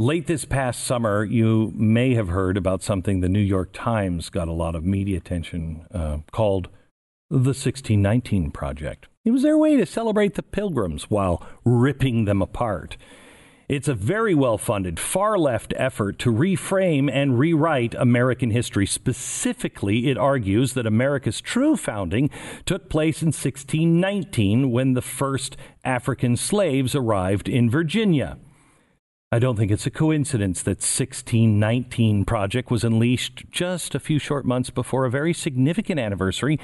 Late this past summer, you may have heard about something the New York Times got a lot of media attention uh, called the 1619 Project. It was their way to celebrate the pilgrims while ripping them apart. It's a very well funded, far left effort to reframe and rewrite American history. Specifically, it argues that America's true founding took place in 1619 when the first African slaves arrived in Virginia. I don't think it's a coincidence that 1619 Project was unleashed just a few short months before a very significant anniversary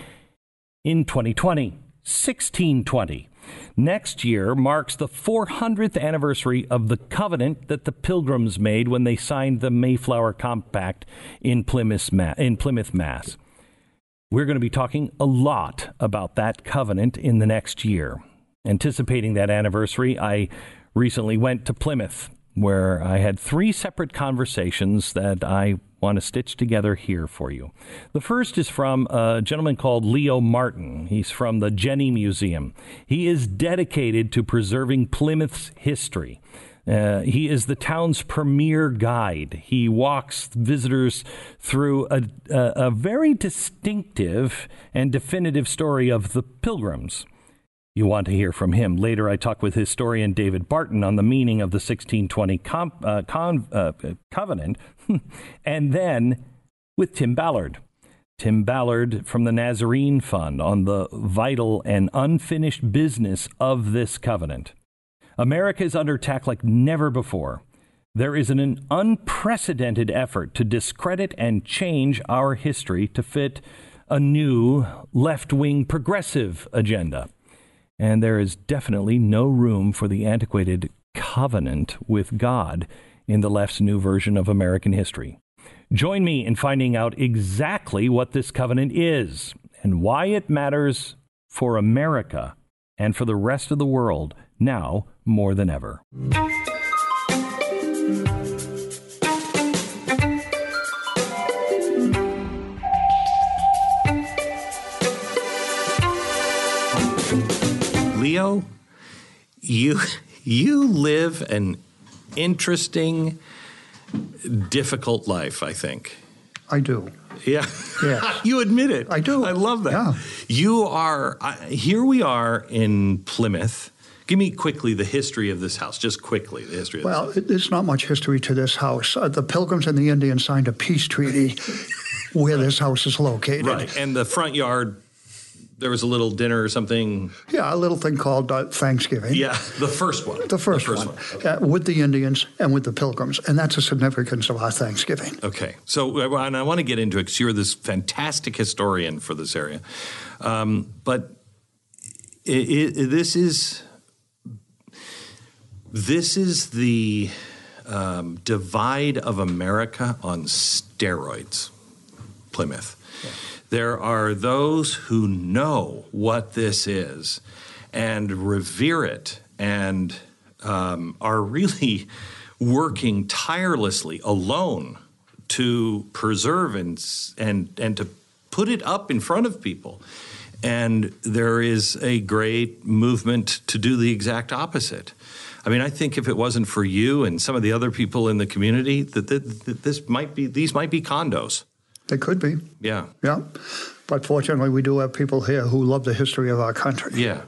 in 2020, 1620. Next year marks the 400th anniversary of the covenant that the Pilgrims made when they signed the Mayflower Compact in Plymouth, in Plymouth, Mass. We're going to be talking a lot about that covenant in the next year. Anticipating that anniversary, I recently went to Plymouth, where I had three separate conversations that I want to stitch together here for you. The first is from a gentleman called Leo Martin. He's from the Jenney Museum. He is dedicated to preserving Plymouth's history. Uh, he is the town's premier guide. He walks visitors through a, a, a very distinctive and definitive story of the Pilgrims. You want to hear from him. Later, I talk with historian David Barton on the meaning of the 1620 com- uh, con- uh, covenant, and then with Tim Ballard. Tim Ballard from the Nazarene Fund on the vital and unfinished business of this covenant. America is under attack like never before. There is an unprecedented effort to discredit and change our history to fit a new left wing progressive agenda and there is definitely no room for the antiquated covenant with God in the left's new version of American history. Join me in finding out exactly what this covenant is and why it matters for America and for the rest of the world now more than ever. Leo, you you live an interesting, difficult life. I think. I do. Yeah. Yeah. you admit it. I do. I love that. Yeah. You are here. We are in Plymouth. Give me quickly the history of this house. Just quickly the history. of Well, this house. Well, there's not much history to this house. Uh, the Pilgrims and the Indians signed a peace treaty where this house is located. right. And the front yard. There was a little dinner or something. Yeah, a little thing called uh, Thanksgiving. Yeah, the first one. The first, one, uh, with the Indians and with the Pilgrims, and that's the significance of our Thanksgiving. Okay, so uh, and I want to get into it because you're this fantastic historian for this area, um, but it, it, this is this is the um, divide of America on steroids, Plymouth. There are those who know what this is and revere it and um, are really working tirelessly alone to preserve and, and, and to put it up in front of people. And there is a great movement to do the exact opposite. I mean, I think if it wasn't for you and some of the other people in the community, that, that, that this might be these might be condos. They could be, Yeah, yeah. But fortunately, we do have people here who love the history of our country. yeah.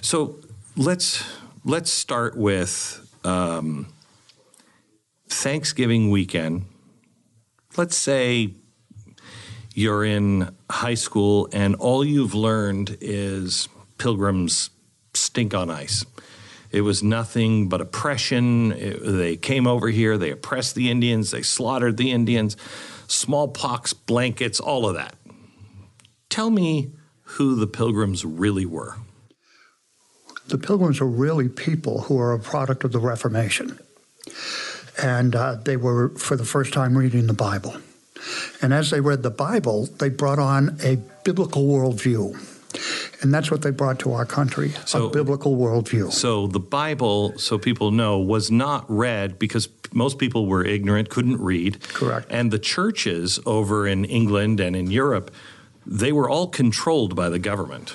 So let's let's start with um, Thanksgiving weekend. Let's say you're in high school and all you've learned is pilgrims stink on ice. It was nothing but oppression. It- they came over here, they oppressed the Indians, they slaughtered the Indians, smallpox blankets, all of that. Tell me who the pilgrims really were. The Pilgrims were really people who are a product of the Reformation. And uh, they were, for the first time, reading the Bible. And as they read the Bible, they brought on a biblical worldview. And that's what they brought to our country So- a biblical worldview. So the Bible, so people know, was not read because most people were ignorant, couldn't read. Correct. And the churches over in England and in Europe, they were all controlled by the government.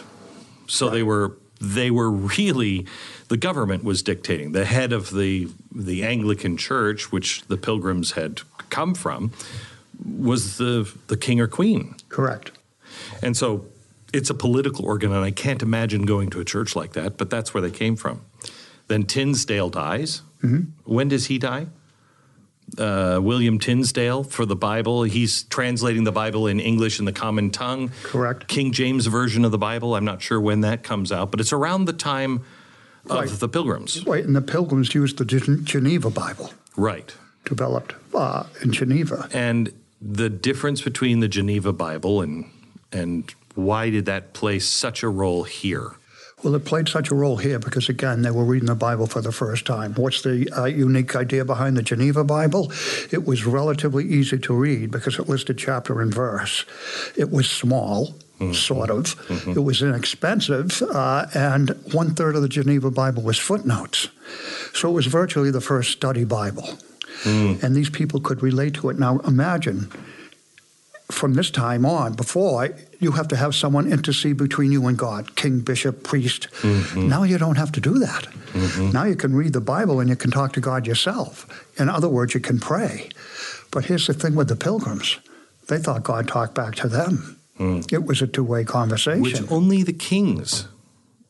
So they were they were really the government was dictating. The head of the the Anglican Church, which the Pilgrims had come from, was the the king or queen. Correct. And so it's a political organ, and I can't imagine going to a church like that, but that's where they came from. Then Tyndale dies. When does he die? Uh, William Tyndale for the Bible. He's translating the Bible in English in the common tongue. Correct. King James version of the Bible. I'm not sure when that comes out, but it's around the time of Right. the Pilgrims. Right, and the Pilgrims used the Geneva Bible, Right. developed uh, in Geneva. And the difference between the Geneva Bible and and why did that play such a role here? Well, it played such a role here because, again, they were reading the Bible for the first time. What's the uh, unique idea behind the Geneva Bible? It was relatively easy to read because it listed chapter and verse. It was small, sort of. It was inexpensive, uh, and one third of the Geneva Bible was footnotes. So it was virtually the first study Bible. And these people could relate to it. Now, imagine from this time on, before, you have to have someone intercede between you and God, king, bishop, priest. Mm-hmm. Now you don't have to do that. Mm-hmm. Now you can read the Bible and you can talk to God yourself. In other words, you can pray. But here's the thing with the pilgrims they thought God talked back to them. Mm. It was a two way conversation. Which only the kings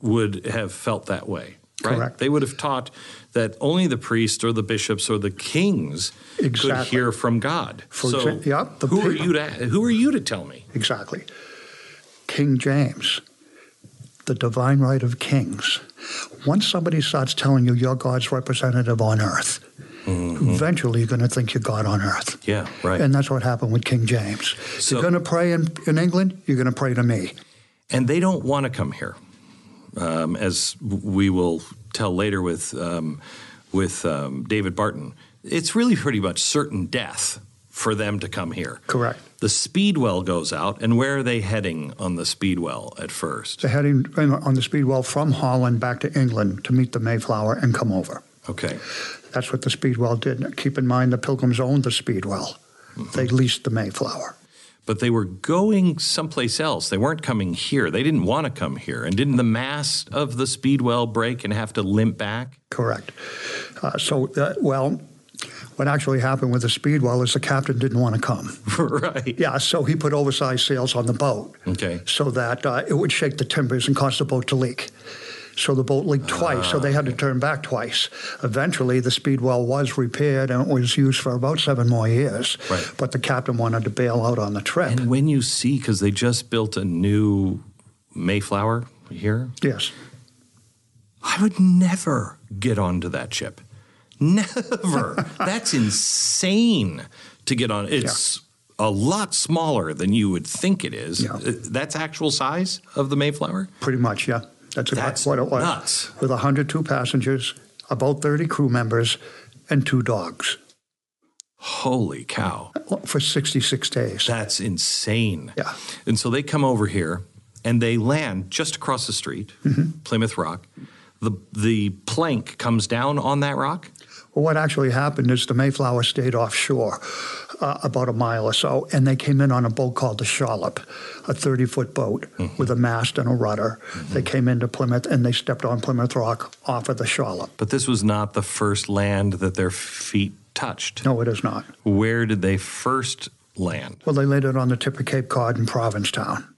would have felt that way. Right? Correct. They would have taught that only the priests or the bishops or the kings could hear from God. For so exa- yep, who are you to who are you to tell me? Exactly. King James, the divine right of kings. Once somebody starts telling you you're God's representative on earth, eventually you're going to think you're God on earth. Yeah, right. And that's what happened with King James. So- you're going to pray in, in England, you're going to pray to me. and they don't want to come here, um, as we will tell later with um, with um, David Barton. It's really pretty much certain death for them to come here. Correct. The speedwell goes out, and where are they heading on the speedwell at first? They're heading on the speedwell from Holland back to England to meet the Mayflower and come over. Okay, That's what the speedwell did. Keep in mind the Pilgrims owned the speedwell. They leased the Mayflower. but they were going someplace else. They weren't coming here. They didn't want to come here. And didn't the mast of the speedwell break and have to limp back? Correct. Uh, so, uh, well, what actually happened with the speedwell is the captain didn't want to come. right. Yeah, so he put oversized sails on the boat Okay. so that uh, it would shake the timbers and cause the boat to leak. So the boat leaked twice, so they had to turn back twice. Eventually, the speedwell was repaired and it was used for about seven more years. Right. But the captain wanted to bail out on the trip. And when you see, because they just built a new Mayflower here, yes. I would never get onto that ship. Never. That's insane to get on. It's a lot smaller than you would think it is. Yeah. Uh, That's actual size of the Mayflower? Pretty much, yeah. That's about That's what it was. nuts. With 102 passengers, about 30 crew members, and two dogs Holy cow. for 66 days. That's insane. Yeah. And so they come over here and they land just across the street, Mm-hmm. Plymouth Rock. The, the plank comes down on that rock. Well, what actually happened is the Mayflower stayed offshore uh, about a mile or so, and they came in on a boat called the Shallop, a 30 foot boat with a mast and a rudder. They came into Plymouth and they stepped on Plymouth Rock off of the Shallop. But this was not the first land that their feet touched. No, it is not. Where did they first land? Well, they landed on the tip of Cape Cod in Provincetown.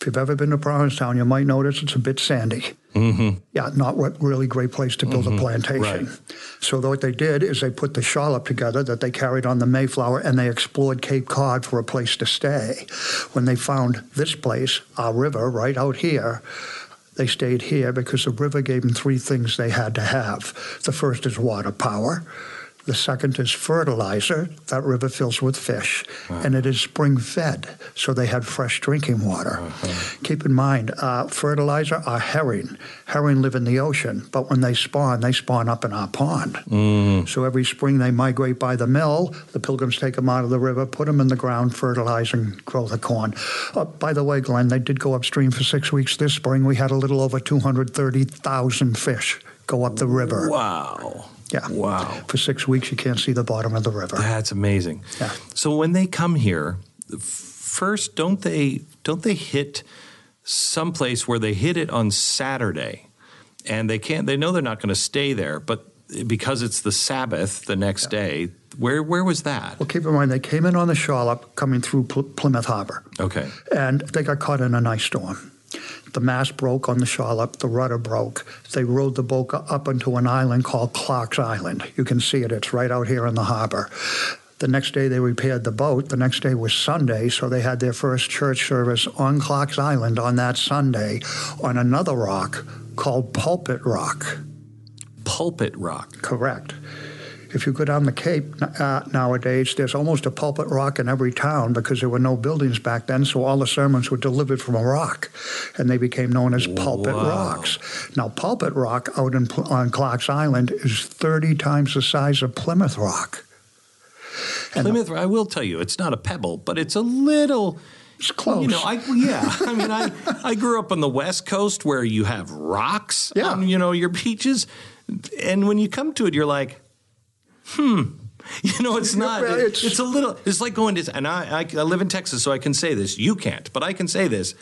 If you've ever been to Provincetown, you might notice it's a bit sandy. Mm-hmm. Yeah, not a really great place to build a plantation. Right. So what they did is they put the shallop together that they carried on the Mayflower, and they explored Cape Cod for a place to stay. When they found this place, our river, right out here, they stayed here because the river gave them three things they had to have. The first is water power. The second is fertilizer. That river fills with fish, and it is spring fed, so they had fresh drinking water. Keep in mind, uh, fertilizer are herring. Herring live in the ocean, but when they spawn, they spawn up in our pond. So every spring they migrate by the mill. The pilgrims take them out of the river, put them in the ground, fertilize, and grow the corn. Uh, by the way, Glenn, they did go upstream for six weeks this spring. We had a little over 230,000 fish go up the river. Wow. Yeah. Wow. For six weeks, you can't see the bottom of the river. That's amazing. Yeah. So when they come here, first don't they don't they hit someplace where they hit it on Saturday, and they can't. They know they're not going to stay there, but because it's the Sabbath the next yeah. day. Where where was that? Well, keep in mind they came in on the Shallop coming through Pl- Plymouth Harbor. Okay. And they got caught in a nice storm. The mast broke on the Shallop, the rudder broke. They rowed the boat up onto an island called Clark's Island. You can see it, it's right out here in the harbor. The next day they repaired the boat. The next day was Sunday, so they had their first church service on Clark's Island on that Sunday on another rock called Pulpit Rock. Pulpit Rock? Correct. If you go down the Cape uh, nowadays, there's almost a pulpit rock in every town because there were no buildings back then, so all the sermons were delivered from a rock, and they became known as pulpit wow. rocks. Now, Pulpit Rock out in, on Clark's Island is 30 times the size of Plymouth Rock. And Plymouth, the, I will tell you, it's not a pebble, but it's a little. It's close. You know, I, yeah. I mean, I, I grew up on the West Coast where you have rocks yeah. on, you know, your beaches. And when you come to it, you're like, hmm. You know, it's not. it's, it's, a little. It's like going to. And I, I, I live in Texas, so I can say this. You can't, but I can say this.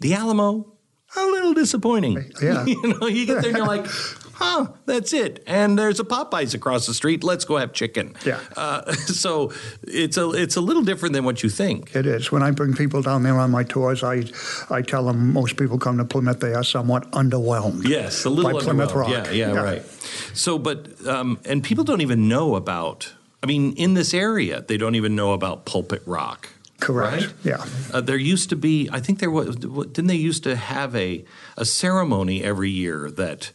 The Alamo, a little disappointing. Yeah. you know, you get there and you're like, huh, that's it. And there's a Popeyes across the street. Let's go have chicken. Yeah. Uh, so it's a it's a little different than what you think. It is. When I bring people down there on my tours, I I tell them most people come to Plymouth, they are somewhat underwhelmed. Yes, a little by Plymouth Rock. Yeah, yeah, yeah, right. So, but um, and people don't even know about. I mean, in this area, they don't even know about Pulpit Rock. Correct. Right? Yeah. Uh, there used to be. I think there was. Didn't they used to have a a ceremony every year that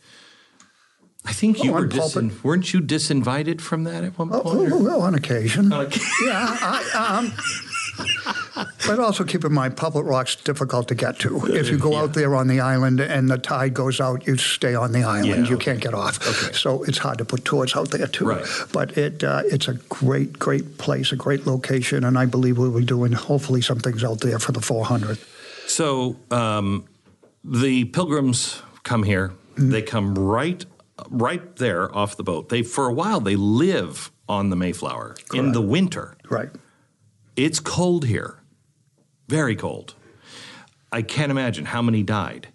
I think oh, you were disin- weren't you disinvited from that at one point? Oh, well, on occasion. On occasion. yeah, I, um, but also keep in mind, Pulpit Rock's difficult to get to. If you go yeah. out there on the island and the tide goes out, you stay on the island. Yeah, you okay. can't get off. Okay. So it's hard to put tours out there too. Right. But it uh, it's a great, great place, a great location, and I believe we'll be doing hopefully some things out there for the 400. So um, the pilgrims come here. Mm-hmm. They come right right there off the boat. They for a while they live on the Mayflower Correct. in the winter. Right. It's cold here. Very cold. I can't imagine how many died.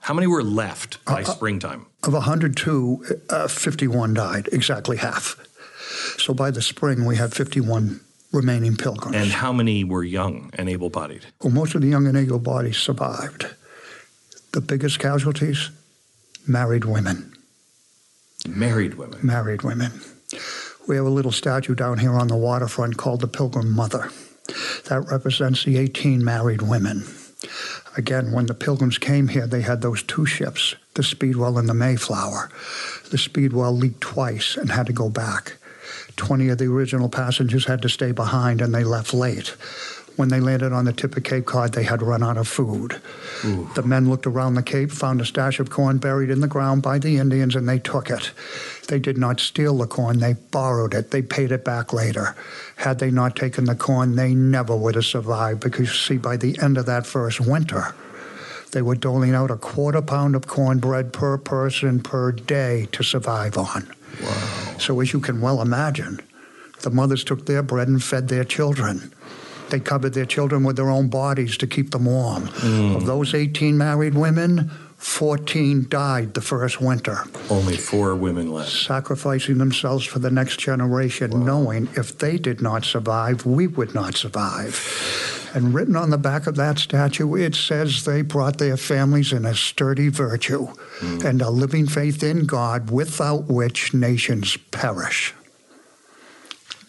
How many were left by uh, uh springtime? Of 102, uh, 51 died, exactly half. So by the spring, we had 51 remaining pilgrims. And how many were young and able bodied? Well, most of the young and able bodied survived. The biggest casualties married women. Married women. Married women. We have a little statue down here on the waterfront called the Pilgrim Mother. That represents the 18 married women. Again, when the Pilgrims came here, they had those two ships, the Speedwell and the Mayflower. The Speedwell leaked twice and had to go back. 20 of the original passengers had to stay behind and they left late. When they landed on the tip of Cape Cod, they had run out of food. Ooh. The men looked around the Cape, found a stash of corn buried in the ground by the Indians, and they took it. They did not steal the corn, they borrowed it. They paid it back later. Had they not taken the corn, they never would have survived because, see, by the end of that first winter, they were doling out a quarter pound of cornbread per person per day to survive on. Wow. So, as you can well imagine, the mothers took their bread and fed their children. They covered their children with their own bodies to keep them warm. Mm. Of those 18 married women, 14 died the first winter. Only four women left. Sacrificing themselves for the next generation, wow. knowing if they did not survive, we would not survive. And written on the back of that statue, it says they brought their families in a sturdy virtue mm. and a living faith in God without which nations perish.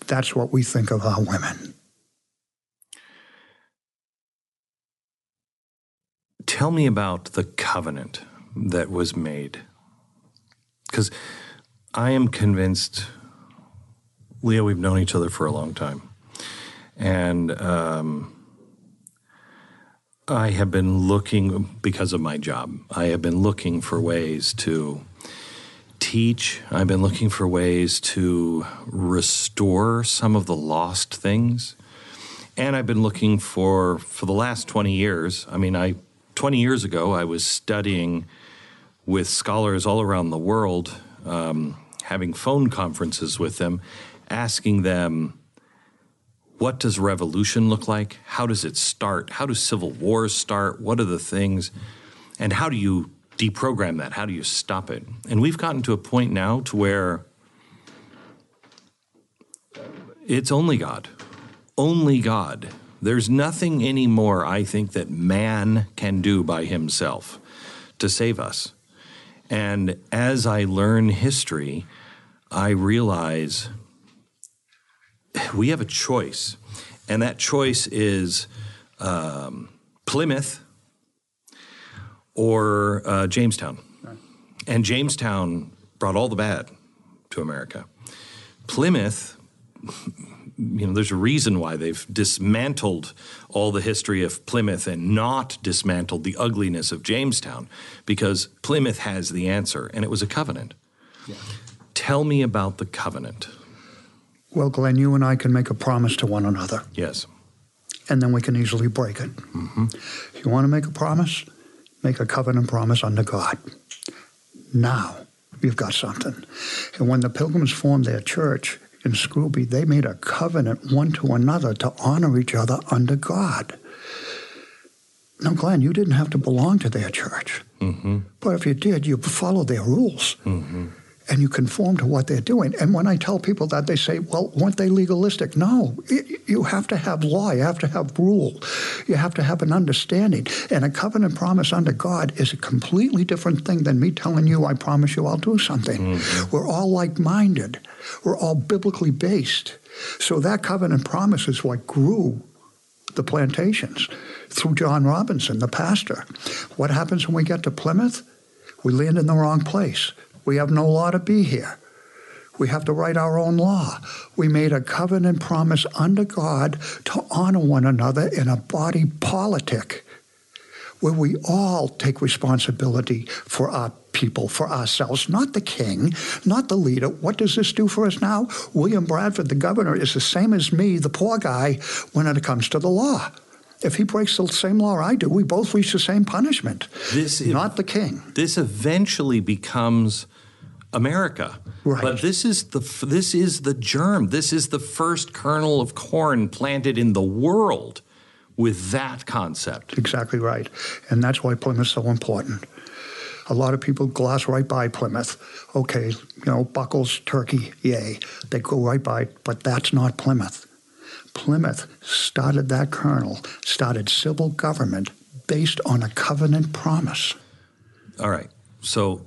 That's what we think of our women. Tell me about the covenant that was made. Because I am convinced, Leo, we've known each other for a long time. And um, I have been looking, because of my job, I have been looking for ways to teach. I've been looking for ways to restore some of the lost things. And I've been looking for, for the last 20 years, I mean, I 20 years ago, I was studying with scholars all around the world, um, having phone conferences with them, asking them, what does revolution look like? How does it start? How do civil wars start? What are the things? And how do you deprogram that? How do you stop it? And we've gotten to a point now to where it's only God. Only God. There's nothing anymore, I think, that man can do by himself to save us. And as I learn history, I realize we have a choice. And that choice is um, Plymouth or uh, Jamestown. Right. And Jamestown brought all the bad to America. Plymouth, you know, there's a reason why they've dismantled all the history of Plymouth and not dismantled the ugliness of Jamestown because Plymouth has the answer, and it was a covenant. Yeah. Tell me about the covenant. Well, Glenn, you and I can make a promise to one another. Yes. And then we can easily break it. Mm-hmm. You want to make a promise? make a covenant promise unto God. Now you've got something. And when the Pilgrims formed their church in Scrooby, they made a covenant one to another to honor each other under God. Now, Glenn, you didn't have to belong to their church. Mm-hmm. But if you did, you followed their rules. Mm-hmm and you conform to what they're doing. And when I tell people that, they say, well, weren't they legalistic? No, you have to have law, you have to have rule, you have to have an understanding. And a covenant promise under God is a completely different thing than me telling you, I promise you I'll do something. Mm-hmm. We're all like minded, we're all biblically based. So that covenant promise is what grew the plantations through John Robinson, the pastor. What happens when we get to Plymouth? We land in the wrong place. We have no law to be here. We have to write our own law. We made a covenant promise under God to honor one another in a body politic where we all take responsibility for our people, for ourselves, not the king, not the leader. What does this do for us now? William Bradford, the governor, is the same as me, the poor guy, when it comes to the law. If he breaks the same law I do, we both reach the same punishment. This, not the king. This eventually becomes America. Right. But this is the this is the germ. This is the first kernel of corn planted in the world with that concept. Exactly right. And that's why Plymouth's so important. A lot of people gloss right by Plymouth. Okay, you know, Buckles, Turkey, yay. They go right by, but that's not Plymouth. Plymouth started that kernel, started civil government based on a covenant promise. All right. So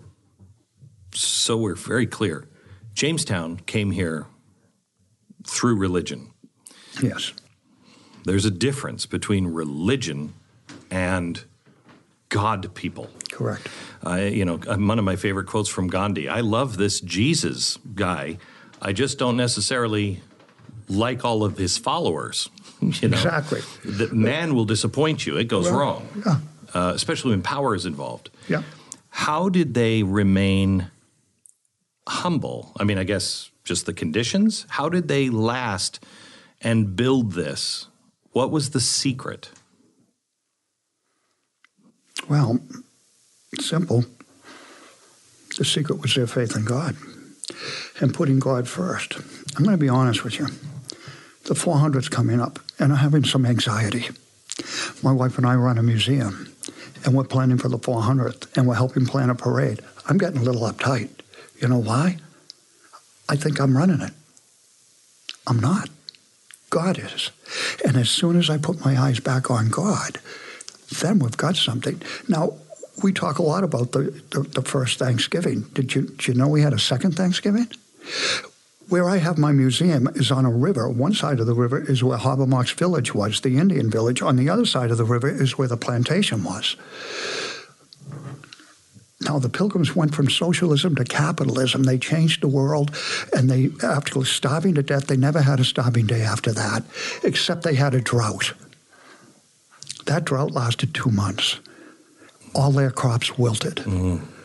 so we're very clear. Jamestown came here through religion. Yes. There's a difference between religion and God people. Correct. Uh, you know, one of my favorite quotes from Gandhi I love this Jesus guy. I just don't necessarily like all of his followers. you know, exactly. The man will disappoint you. It goes well, wrong, yeah. uh, especially when power is involved. Yeah. How did they remain humble? I mean, I guess just the conditions. How did they last and build this? What was the secret? Well, simple. The secret was their faith in God and putting God first. I'm going to be honest with you. The 400's coming up, and I'm having some anxiety. My wife and I run a museum, and we're planning for the 400th, and we're helping plan a parade. I'm getting a little uptight. You know why? I think I'm running it. I'm not. God is. And as soon as I put my eyes back on God, then we've got something. Now, we talk a lot about the, the, the first Thanksgiving. Did you, did you know we had a second Thanksgiving? Where I have my museum is on a river. One side of the river is where Hobbamock's village was, the Indian village. On the other side of the river is where the plantation was. Now, the Pilgrims went from socialism to capitalism. They changed the world, and they, after starving to death, they never had a starving day after that, except they had a drought. That drought lasted two months. All their crops wilted. Mm-hmm.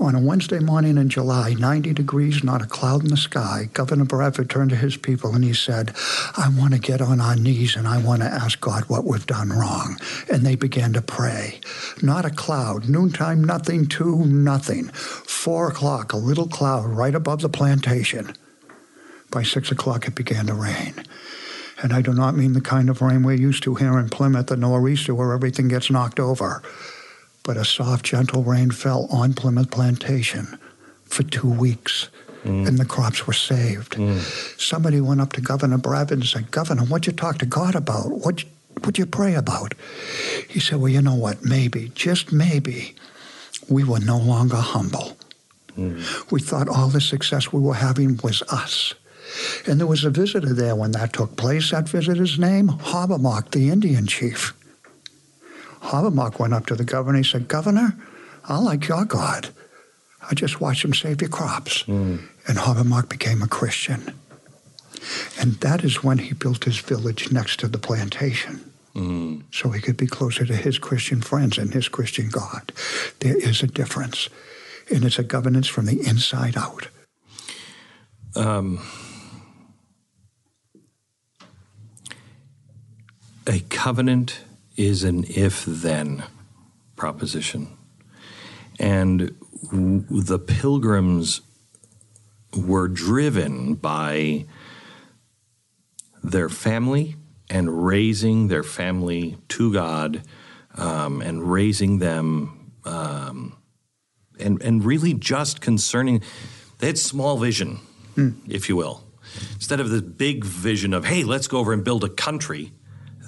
On a Wednesday morning in July, 90 degrees, not a cloud in the sky, Governor Bradford turned to his people and he said, I want to get on our knees and I want to ask God what we've done wrong. And they began to pray. Not a cloud. Noontime, nothing. Two, nothing. Four o'clock, a little cloud right above the plantation. By six o'clock, it began to rain. And I do not mean the kind of rain we're used to here in Plymouth, the nor'easter, where everything gets knocked over. But a soft, gentle rain fell on Plymouth Plantation for two weeks. Mm. And the crops were saved. Mm. Somebody went up to Governor Bradford and said, Governor, what'd you talk to God about? What'd, what'd you pray about? He said, Well, you know what? Maybe, just maybe, we were no longer humble. Mm. We thought all the success we were having was us. And there was a visitor there when that took place. That visitor's name, Hobbamock, the Indian chief. Hobbamock went up to the governor. And he said, Governor, I like your God. I just watched him save your crops. Mm. And Hobbamock became a Christian. And that is when he built his village next to the plantation. Mm. So he could be closer to his Christian friends and his Christian God. There is a difference. And it's a governance from the inside out. Um, a covenant is an if then proposition. And the pilgrims were driven by their family and raising their family to God um, and raising them um, and, and really just concerning, they had small vision, mm. if you will. Instead of the big vision of, hey, let's go over and build a country,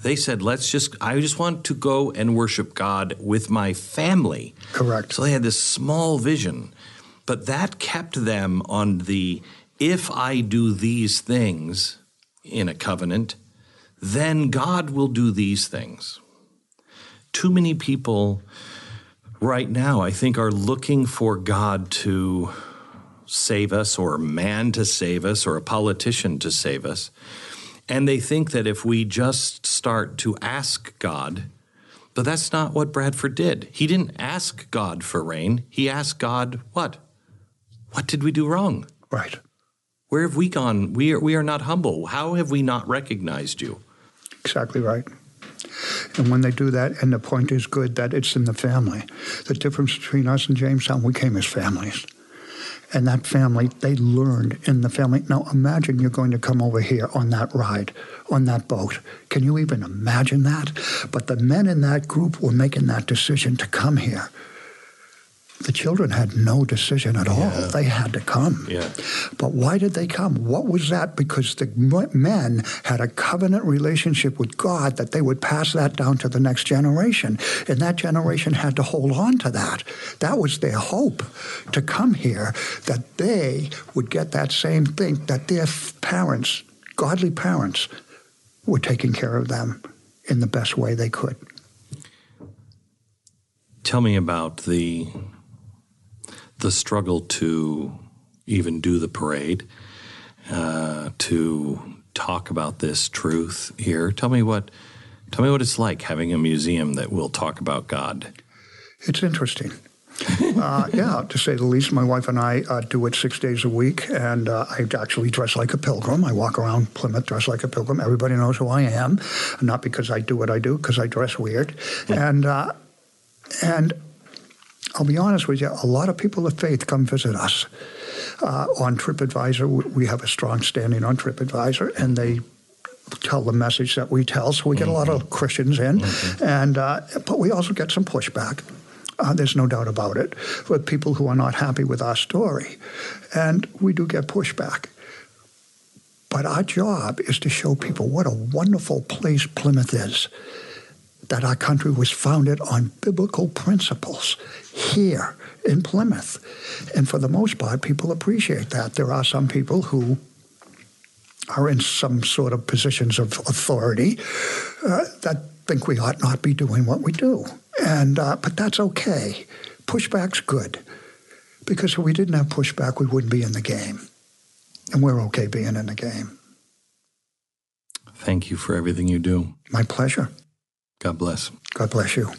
they said, let's just, I just want to go and worship God with my family. Correct. So they had this small vision, but that kept them on the, if I do these things in a covenant, then God will do these things. Too many people right now, I think, are looking for God to save us, or man to save us, or a politician to save us. And they think that if we just start to ask God, but that's not what Bradford did. He didn't ask God for rain. He asked God, what? What did we do wrong? Right. Where have we gone? We are, we are not humble. How have we not recognized you? Exactly right. And when they do that, and the point is good that it's in the family. The difference between us and Jamestown, we came as families and that family, they learned in the family. Now imagine you're going to come over here on that ride, on that boat. Can you even imagine that? But the men in that group were making that decision to come here the children had no decision at all. Yeah. They had to come. Yeah. But why did they come? What was that? Because the men had a covenant relationship with God that they would pass that down to the next generation. And that generation had to hold on to that. That was their hope to come here, that they would get that same thing, that their parents, godly parents, were taking care of them in the best way they could. Tell me about the the struggle to even do the parade, uh, to talk about this truth here. Tell me what, tell me what it's like having a museum that will talk about God. It's interesting. uh, yeah, to say the least. My wife and I uh, do it six days a week, and uh, I actually dress like a pilgrim. I walk around Plymouth dressed like a pilgrim. Everybody knows who I am, not because I do what I do, because I dress weird, and uh, and I'll be honest with you, a lot of people of faith come visit us. Uh, on TripAdvisor, we have a strong standing on TripAdvisor, and they tell the message that we tell. So we get mm-hmm. a lot of mm-hmm. Christians in, mm-hmm. and uh, but we also get some pushback. Uh, there's no doubt about it with people who are not happy with our story, and we do get pushback. But our job is to show people what a wonderful place Plymouth is that our country was founded on biblical principles here in Plymouth. And for the most part, people appreciate that. There are some people who are in some sort of positions of authority uh, that think we ought not be doing what we do. And uh, but that's okay. Pushback's good because if we didn't have pushback, we wouldn't be in the game, and we're okay being in the game. Thank you for everything you do. My pleasure. God bless. God bless you.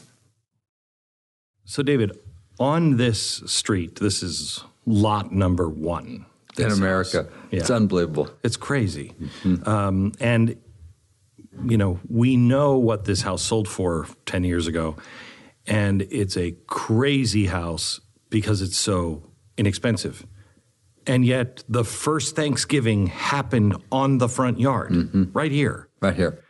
So, David, on this street, this is lot number one in America. Yeah. It's unbelievable. It's crazy. Mm-hmm. Um, and, you know, we know what this house sold for 10 years ago. And it's a crazy house because it's so inexpensive. And yet, the first Thanksgiving happened on the front yard, mm-hmm. right here. Right here.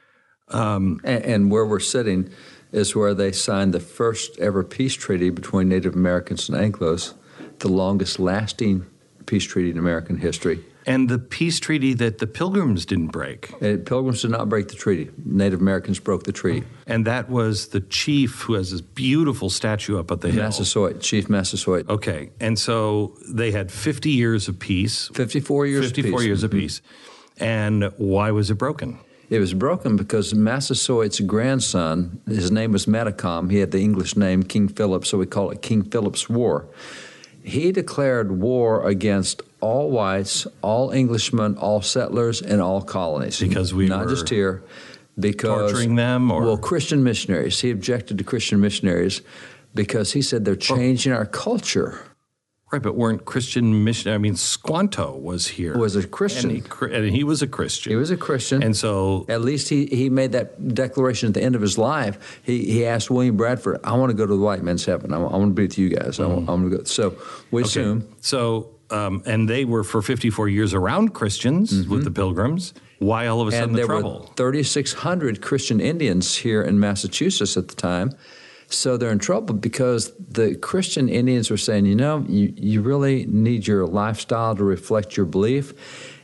Um, and, and where we're sitting is where they signed the first ever peace treaty between Native Americans and Anglos, the longest lasting peace treaty in American history. And the peace treaty that the Pilgrims didn't break. And Pilgrims did not break the treaty. Native Americans broke the treaty. And that was the chief who has this beautiful statue up at the hill. Massasoit, Chief Massasoit. Okay. And so they had 50 years of peace. 54 years 54 of peace. years of peace. And why was it broken? It was broken because Massasoit's grandson, his name was Metacom. He had the English name King Philip, so we call it King Philip's War. He declared war against all whites, all Englishmen, all settlers, and all colonies. Because we not were just here, because torturing them, or well, Christian missionaries. He objected to Christian missionaries because he said they're changing our culture. Right, but weren't Christian mission? I mean, Squanto was here. Was a Christian. and he, and he was a Christian. He was a Christian, and so At least he, he made that declaration at the end of his life. He, he asked William Bradford, I want to go to the white man's heaven. I, want to be with you guys. I, want, I want to go. So we assume. So, um, and they were for 54 years around Christians with the Pilgrims. Why all of a sudden Mm-hmm. And the there trouble? were 3,600 Christian Indians here in Massachusetts at the time. So they're in trouble because the Christian Indians were saying, you know, you, you really need your lifestyle to reflect your belief.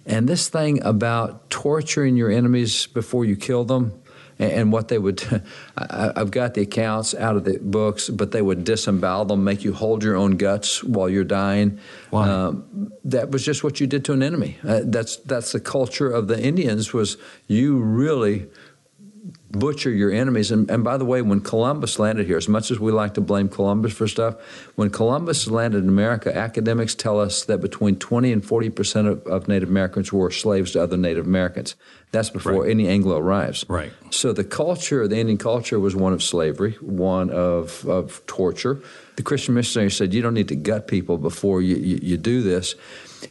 And this thing about torturing your enemies before you kill them, and, what they would, I, I've got the accounts out of the books, but they would disembowel them, make you hold your own guts while you're dying. Why? Um, that was just what you did to an enemy. Uh, that's that's the culture of the Indians. Was you really butcher your enemies. And, and by the way, when Columbus landed here, as much as we like to blame Columbus for stuff, when Columbus landed in America, academics tell us that between 20 and 40 percent of, of Native Americans were slaves to other Native Americans. That's before Right. any Anglo arrives. Right. So the culture, the Indian culture, was one of slavery, one of, of torture. The Christian missionary said, "You don't need to gut people before you, you, you do this,"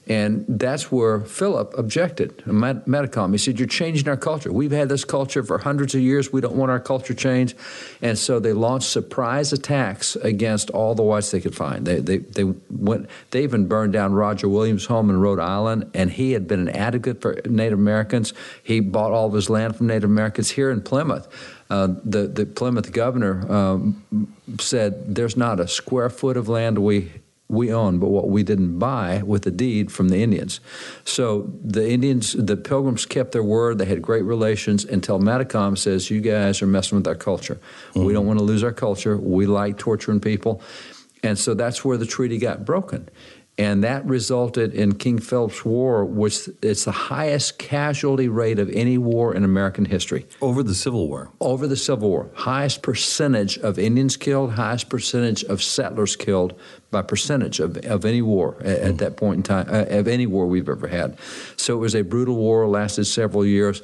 and that's where Philip objected. Metacom, he said, "You're changing our culture. We've had this culture for hundreds of years. We don't want our culture changed," and so they launched surprise attacks against all the whites they could find. They they they went. They even burned down Roger Williams' home in Rhode Island, and he had been an advocate for Native Americans. He bought all of his land from Native Americans here in Plymouth. Uh, the, the Plymouth governor um, said there's not a square foot of land we we own, but what we didn't buy with the deed from the Indians. So the Indians, the Pilgrims kept their word. They had great relations until Metacom says, "You guys are messing with our culture. We mm-hmm. don't want to lose our culture. We like torturing people," and so that's where the treaty got broken. And that resulted in King Philip's War, which it's the highest casualty rate of any war in American history Over the Civil War. over the Civil War, highest percentage of Indians killed, highest percentage of settlers killed by percentage of, of any war at, at that point in time, uh, of any war we've ever had. So it was a brutal war, lasted several years,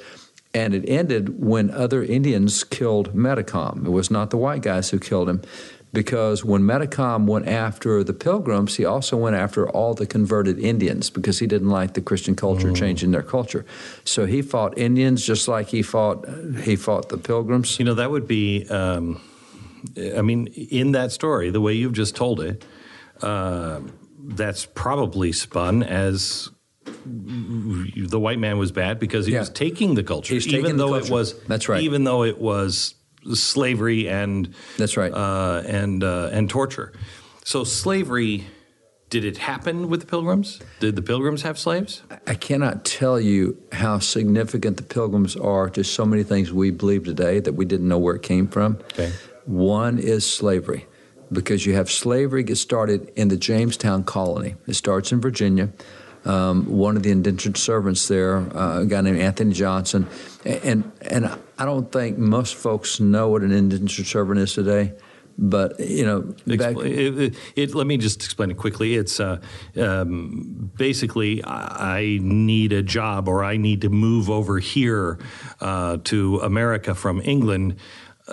and it ended when other Indians killed Metacom. It was not the white guys who killed him. Because when Metacom went after the Pilgrims, he also went after all the converted Indians because he didn't like the Christian culture changing their culture. So he fought Indians just like he fought he fought the Pilgrims. You know, that would be, um, I mean, in that story, the way you've just told it, uh, that's probably spun as the white man was bad because he Yeah. was taking the culture, even the though culture. it was. That's right. Even though it was slavery and That's right. uh, and uh, and torture. So slavery. Did it happen with the Pilgrims? Did the Pilgrims have slaves? I cannot tell you how significant the Pilgrims are to so many things we believe today that we didn't know where it came from. Okay. One is slavery, because you have slavery get started in the Jamestown colony. It starts in Virginia. Um, one of the indentured servants there, uh, a guy named Anthony Johnson, and and I don't think most folks know what an indentured servant is today. But you know, back, it, it, it- let me just explain it quickly. It's uh, um, basically I I need a job or I need to move over here uh, to America from England.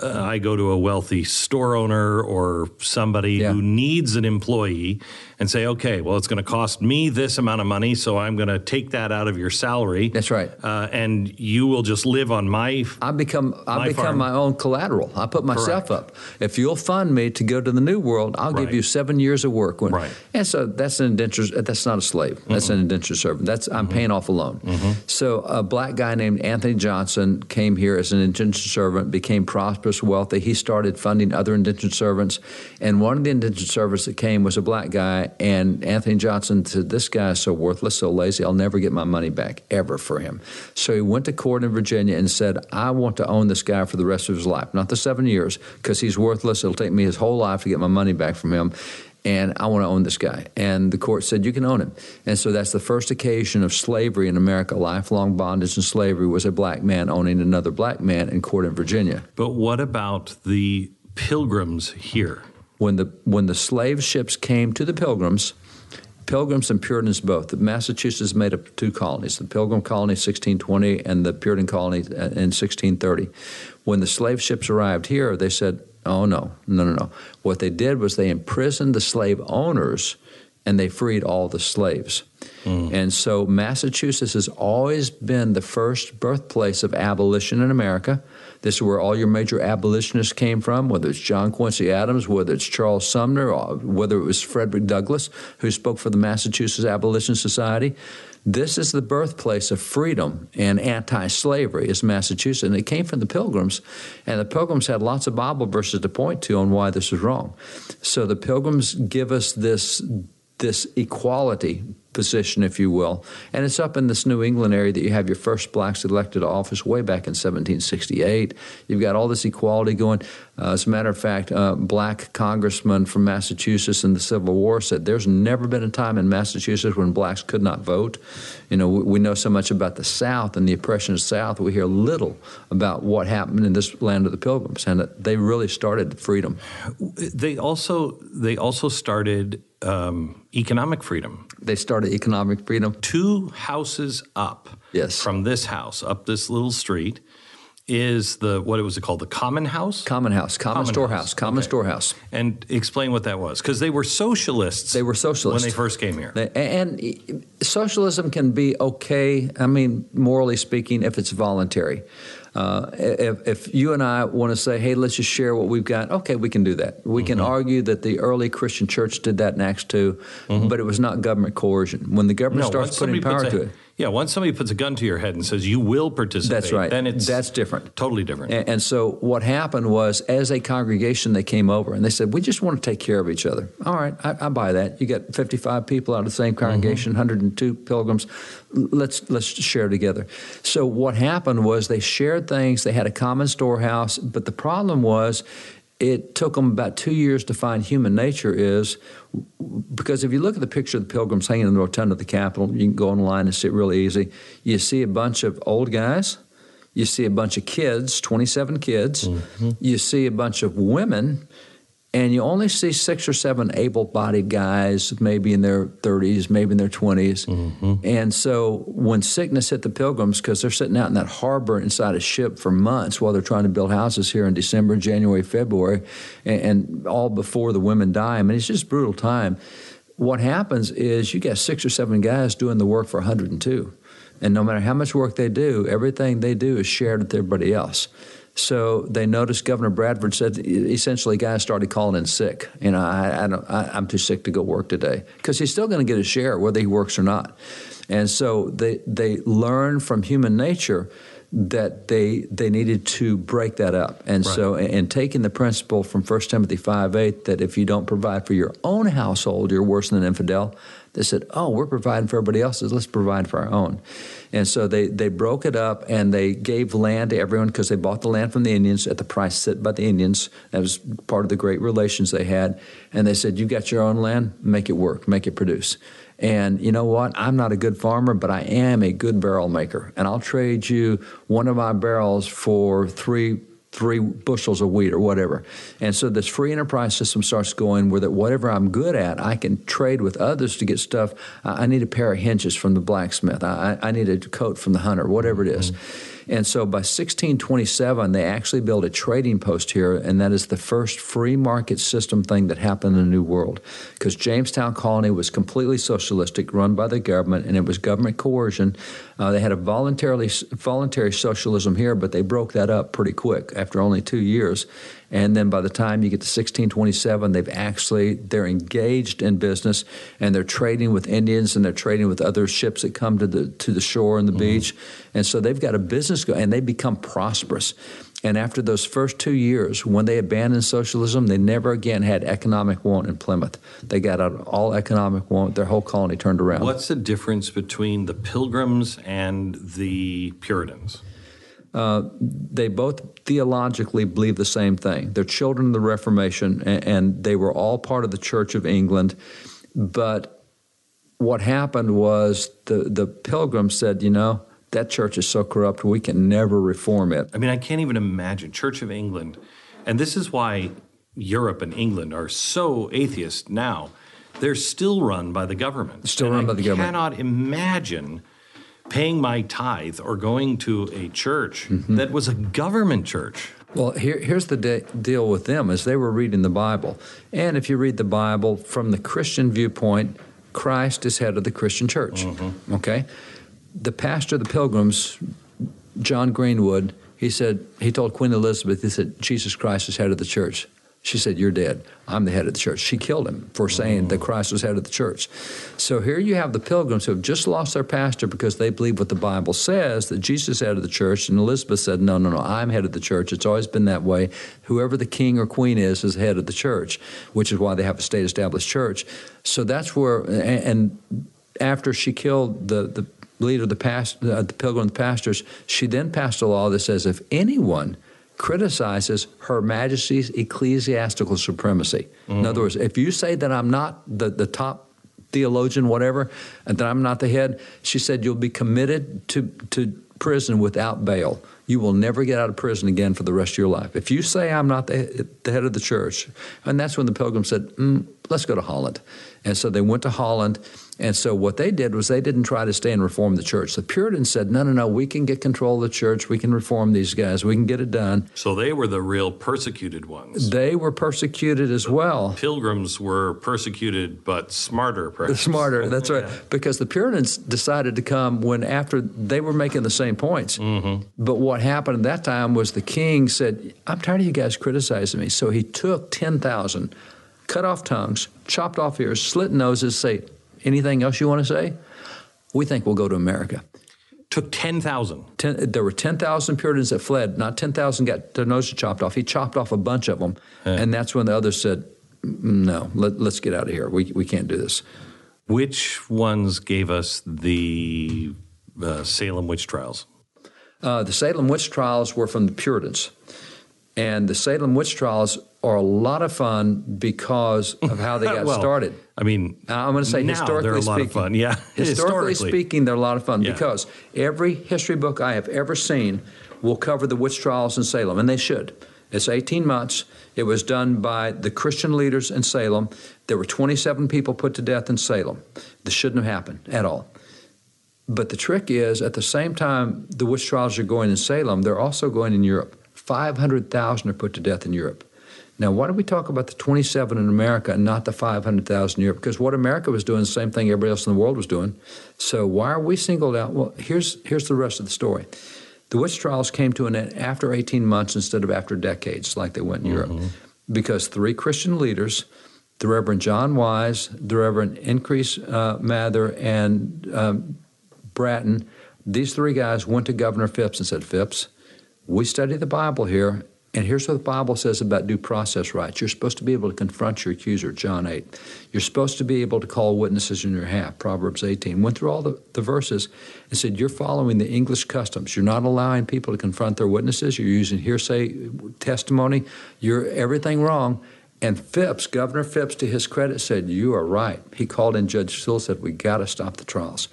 Uh, I go to a wealthy store owner or somebody Yeah. who needs an employee, and say, okay, well, it's going to cost me this amount of money, so I'm going to take that out of your salary. That's right. Uh, and you will just live on my. I become I My become farm. my own collateral. I put myself Correct. up. If you'll fund me to go to the new world, I'll Right. give you seven years of work. When, Right. And so that's an indentured. That's not a slave. That's an indentured servant. That's I'm paying off a loan. So a black guy named Anthony Johnson came here as an indentured servant, became prosperous, wealthy. He started funding other indentured servants, and one of the indentured servants that came was a black guy. And Anthony Johnson said, "This guy is so worthless, so lazy. I'll never get my money back ever for him." So he went to court in Virginia and said, "I want to own this guy for the rest of his life, not the seven years, because he's worthless. It'll take me his whole life to get my money back from him." And I want to own this guy. And the court said, You can own him. And so that's the first occasion of slavery in America. Lifelong bondage and slavery was a black man owning another black man in court in Virginia. But what about the pilgrims here? When the when the slave ships came to the pilgrims, Pilgrims and Puritans both. Massachusetts made up two colonies: the Pilgrim Colony, 1620, and the Puritan Colony uh, in 1630. When the slave ships arrived here, they said, "Oh no, no, no, no!" What they did was they imprisoned the slave owners, and they freed all the slaves. Mm. And so Massachusetts has always been the first birthplace of abolition in America. This is where all your major abolitionists came from, whether it's John Quincy Adams, whether it's Charles Sumner, whether it was Frederick Douglass, who spoke for the Massachusetts Abolition Society. This is the birthplace of freedom and anti-slavery is Massachusetts, and it came from the Pilgrims, and the Pilgrims had lots of Bible verses to point to on why this was wrong. So the Pilgrims give us this this equality position, if you will. And it's up in this New England area that you have your first blacks elected to office way back in 1768. You've got all this equality going. Uh, as a matter of fact, uh, black congressman from Massachusetts in the Civil War said there's never been a time in Massachusetts when blacks could not vote. You know, we, we know so much about the South and the oppression of the South. We hear little about what happened in this land of the Pilgrims, and that they really started freedom. They also they also started um, economic freedom. They started economic freedom. Two houses up Yes. from this house, up this little street, is the what was it called? The common house? Common house, common, Common storehouse, house, common okay. storehouse. And explain what that was. Because they were socialists. They were socialists when they first came here. They- And socialism can be okay. I mean, morally speaking, if it's voluntary. Uh, if, if you and I want to say, "Hey, let's just share what we've got," okay, we can do that. We can Mm-hmm. argue that the early Christian church did that in Acts two, but it was not government coercion. When the government Mm-hmm. no, starts putting power a, to it, Yeah, once somebody puts a gun to your head and says you will participate, That's right. Then it's That's different. Totally different. And, and so what happened was, as a congregation, they came over and they said, "We just want to take care of each other." All right, I, I buy that. You got 55 people out of the same mm-hmm. congregation, 102 pilgrims. Let's let's share together. So what happened was they shared things. They had a common storehouse, but the problem was. It took them about two years to find human nature is because if you look at the picture of the pilgrims hanging in the rotunda of the Capitol, you can go online and see it really easy. You see a bunch of old guys, you see a bunch of kids, 27 kids. Mm-hmm. You see a bunch of women, and you only see six or seven able bodied guys, maybe in their 30s, maybe in their 20s. Mm-hmm. And so when sickness hit the pilgrims, because they're sitting out in that harbor inside a ship for months while they're trying to build houses here in December, January, February, and, and all before the women die. I mean, it's just brutal time. What happens is you get six or seven guys doing the work for 102. And no matter how much work they do, everything they do is shared with everybody else. So they noticed Governor Bradford said essentially guys started calling in sick. You know, I, I don't, I, I'm too sick to go work today because he's still going to get a share whether he works or not. And so they they learn from human nature that they they needed to break that up. And so and taking the principle from 1 Timothy 5 8 that if you don't provide for your own household, you're worse than an infidel. They said, "Oh, we're providing for everybody else's. Let's provide for our own." And so they, they broke it up and they gave land to everyone because they bought the land from the Indians at the price set by the Indians. That was part of the great relations they had. And they said, "You got your own land, make it work, make it produce." And you know what? I'm not a good farmer, but I am a good barrel maker, and I'll trade you one of my barrels for three three bushels of wheat or whatever. And so this free enterprise system starts going where that whatever I'm good at, I can trade with others to get stuff. I I need a pair of hinges from the blacksmith. I, I I need a coat from the hunter, whatever it is. Mm-hmm. And so by 1627, they actually built a trading post here, and that is the first free market system thing that happened in the New World. Because Jamestown Colony was completely socialistic, run by the government, and it was government coercion. Uh, they had a voluntarily voluntary socialism here, but they broke that up pretty quick after only two years. And then by the time you get to 1627, they've actually they're engaged in business and they're trading with Indians and they're trading with other ships that come to the to the shore and the mm-hmm. beach. And so they've got a business going and they become prosperous. And after those first two years, when they abandoned socialism, they never again had economic want in Plymouth. They got out of all economic want. Their whole colony turned around. What's the difference between the Pilgrims and the Puritans? Uh, they both theologically believe the same thing. They're children of the Reformation, and, and they were all part of the Church of England. But what happened was the, the pilgrims said, you know, that church is so corrupt, we can never reform it. I mean, I can't even imagine Church of England, and this is why Europe and England are so atheist now. They're still run by the government. Still and run by the government. I cannot imagine paying my tithe or going to a church mm-hmm. that was a government church. Well, here, here's the de- deal with them: is they were reading the Bible, and if you read the Bible from the Christian viewpoint, Christ is head of the Christian church. Mm-hmm. Okay, the pastor of the Pilgrims, John Greenwood, he said he told Queen Elizabeth, he said Jesus Christ is head of the church. She said, You're dead. I'm the head of the church. She killed him for saying that Christ was head of the church. So here you have the pilgrims who have just lost their pastor because they believe what the Bible says that Jesus is head of the church. And Elizabeth said, No, no, no, I'm head of the church. It's always been that way. Whoever the king or queen is, is head of the church, which is why they have a state established church. So that's where, and after she killed the, the leader of the, past, uh, the pilgrim pastors, she then passed a law that says if anyone criticizes Her Majesty's ecclesiastical supremacy. Mm-hmm. In other words, if you say that I'm not the, the top theologian, whatever, and that I'm not the head, she said you'll be committed to, to prison without bail. You will never get out of prison again for the rest of your life. If you say I'm not the, the head of the church, and that's when the pilgrim said, mm, let's go to Holland. And so they went to Holland and so what they did was they didn't try to stay and reform the church. The Puritans said, no, no, no, we can get control of the church. We can reform these guys. We can get it done. So they were the real persecuted ones. They were persecuted as the well. Pilgrims were persecuted, but smarter, perhaps. Smarter, that's right. yeah. Because the Puritans decided to come when after they were making the same points. Mm-hmm. But what happened at that time was the king said, I'm tired of you guys criticizing me. So he took 10,000 cut off tongues, chopped off ears, slit noses, say, Anything else you want to say? We think we'll go to America. Took 10,000. Ten, there were 10,000 Puritans that fled. Not 10,000 got their noses chopped off. He chopped off a bunch of them. Yeah. And that's when the others said, no, let, us get out of here. We, we can't do this. Which ones gave us the uh, Salem witch trials? Uh, the Salem witch trials were from the Puritans. And the Salem witch trials are a lot of fun because of how they got well, started. I mean, I'm going to say historically speaking, Yeah, historically, historically, speaking, they're a lot of fun yeah. because every history book I have ever seen will cover the witch trials in Salem, and they should. It's 18 months. It was done by the Christian leaders in Salem. There were 27 people put to death in Salem. This shouldn't have happened at all. But the trick is, at the same time the witch trials are going in Salem, they're also going in Europe. 500,000 are put to death in Europe. Now, why do we talk about the 27 in America and not the 500,000 in Europe? Because what America was doing the same thing everybody else in the world was doing. So why are we singled out? Well, here's here's the rest of the story. The witch trials came to an end after 18 months instead of after decades, like they went in mm-hmm. Europe, because three Christian leaders, the Reverend John Wise, the Reverend Increase uh, Mather, and um, Bratton, these three guys went to Governor Phips and said, Phips, we study the Bible here, and here's what the Bible says about due process rights. You're supposed to be able to confront your accuser, John 8. You're supposed to be able to call witnesses in your behalf, Proverbs 18. Went through all the, the verses and said, You're following the English customs. You're not allowing people to confront their witnesses. You're using hearsay testimony. You're everything wrong. And Phips, Governor Phips, to his credit, said, You are right. He called in Judge Sewall, said, We got to stop the trials.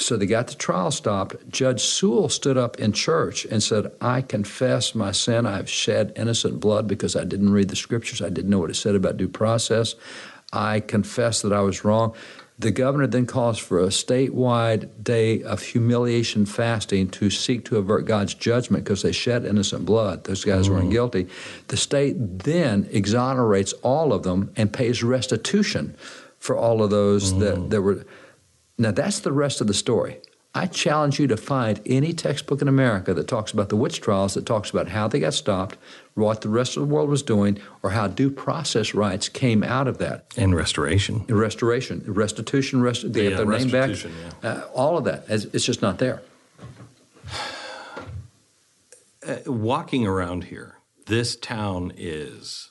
So they got the trial stopped. Judge Sewall stood up in church and said, I confess my sin. I've shed innocent blood because I didn't read the scriptures. I didn't know what it said about due process. I confess that I was wrong. The governor then calls for a statewide day of humiliation fasting to seek to avert God's judgment because they shed innocent blood. Those guys mm. weren't guilty. The state then exonerates all of them and pays restitution for all of those mm. that, that were. Now, that's the rest of the story. I challenge you to find any textbook in America that talks about the witch trials, that talks about how they got stopped, what the rest of the world was doing, or how due process rights came out of that. And restoration. And Restoration, restitution, rest, they yeah, have their name back. Yeah. Uh, all of that. It's just not there. Uh, walking around here, this town is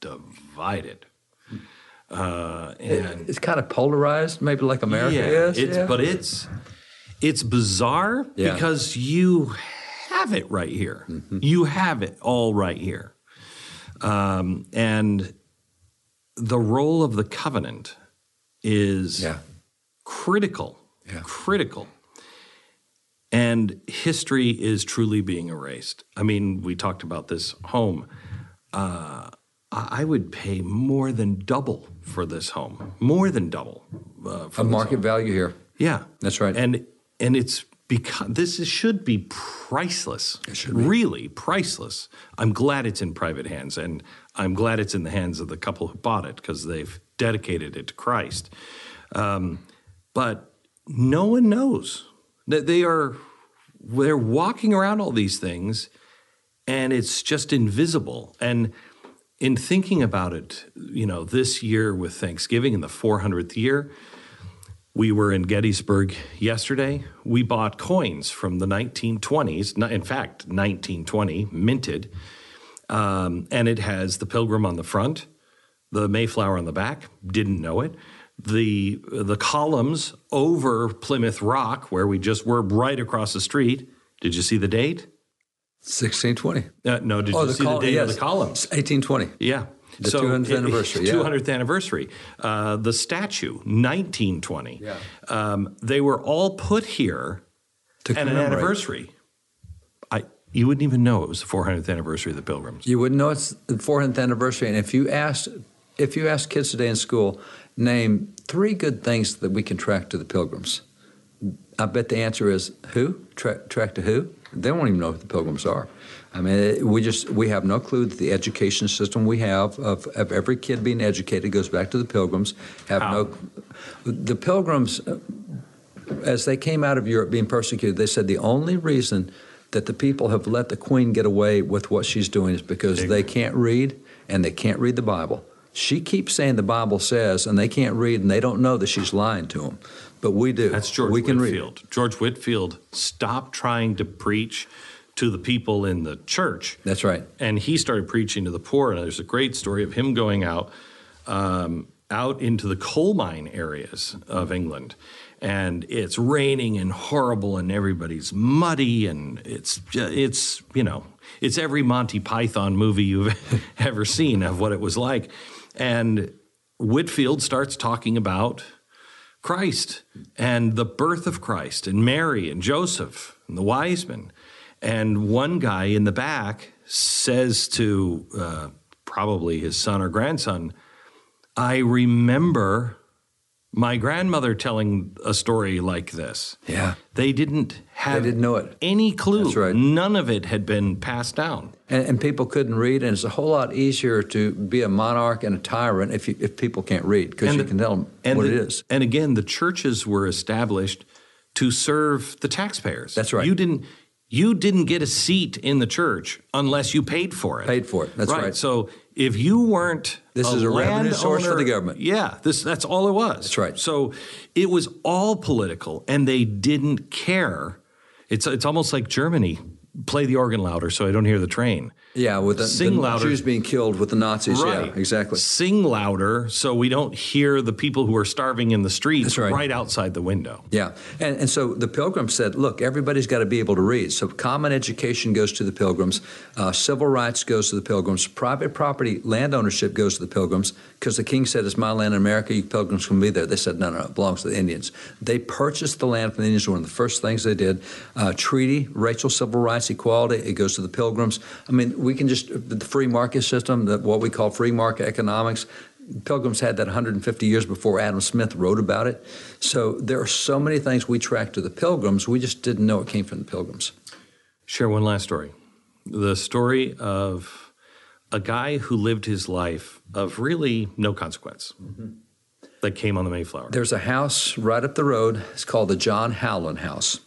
divided. Uh, and it's kind of polarized, maybe like America yeah, is. It's, yeah. But it's it's bizarre yeah. because you have it right here. Mm-hmm. You have it all right here. Um, and the role of the covenant is yeah. critical, yeah. critical. And history is truly being erased. I mean, we talked about this home. Uh, I would pay more than double for this home, more than double. Uh, for a market home. value here. Yeah, that's right. And and it's because this is, should be priceless. It should be. Really priceless. I'm glad it's in private hands, and I'm glad it's in the hands of the couple who bought it because they've dedicated it to Christ. Um, but no one knows that they are they're walking around all these things, and it's just invisible. And in thinking about it, you know, this year with Thanksgiving in the 400th year we were in Gettysburg yesterday. We bought coins from the 1920s, in fact, 1920, minted. Um, and it has the pilgrim on the front, the Mayflower on the back, didn't know it. The, the columns over Plymouth Rock, where we just were right across the street. Did you see the date? 1620. Uh, no, did oh, you see col- the date yes. of the columns? 1820. Yeah. The so 200th anniversary. Yeah. 200th anniversary. Uh, the statue, 1920. Yeah. Um, they were all put here to at an anniversary. I, you wouldn't even know it was the 400th anniversary of the Pilgrims. You wouldn't know it's the 400th anniversary. And if you asked, if you asked kids today in school, name three good things that we can track to the Pilgrims, I bet the answer is who? Tra- track to who? They won't even know who the Pilgrims are. I mean, we just we have no clue that the education system we have of, of every kid being educated goes back to the Pilgrims. Have How? no the Pilgrims uh, as they came out of Europe being persecuted. They said the only reason that the people have let the Queen get away with what she's doing is because they can't read and they can't read the Bible. She keeps saying the Bible says, and they can't read, and they don't know that she's lying to them. But we do. That's George we Whitefield. George Whitefield stopped trying to preach to the people in the church. That's right. And he started preaching to the poor. And there's a great story of him going out um, out into the coal mine areas of England. And it's raining and horrible, and everybody's muddy, and it's it's you know it's every Monty Python movie you've ever seen of what it was like. And Whitefield starts talking about Christ and the birth of Christ and Mary and Joseph and the wise men. And one guy in the back says to uh, probably his son or grandson, I remember my grandmother telling a story like this. Yeah. They didn't have they didn't know it. any clue. That's right. None of it had been passed down. And, and, people couldn't read, and it's a whole lot easier to be a monarch and a tyrant if, you, if people can't read, because you can tell them what the, it is. And again, the churches were established to serve the taxpayers. That's right. You didn't you didn't get a seat in the church unless you paid for it. Paid for it. That's right. right. So if you weren't this a is a revenue source for the government. Yeah, this that's all it was. That's right. So it was all political, and they didn't care. It's it's almost like Germany. Play the organ louder so I don't hear the train. Yeah, with the, Sing the louder. Jews being killed with the Nazis. Right. Yeah, exactly. Sing louder so we don't hear the people who are starving in the streets right. right. outside the window. Yeah, and, and so the Pilgrims said, look, everybody's got to be able to read. So common education goes to the Pilgrims, uh, civil rights goes to the Pilgrims, private property, land ownership goes to the Pilgrims because the king said, it's my land in America, you Pilgrims can be there. They said, no, no, it belongs to the Indians. They purchased the land from the Indians, one of the first things they did. Uh, treaty, racial civil rights, equality, it goes to the Pilgrims. I mean, we can just the free market system, that what we call free market economics, Pilgrims had that 150 years before Adam Smith wrote about it. So there are so many things we track to the Pilgrims. We just didn't know it came from the Pilgrims. Share one last story. The story of a guy who lived his life of really no consequence mm-hmm. that came on the Mayflower. There's a house right up the road. It's called the John Howland House.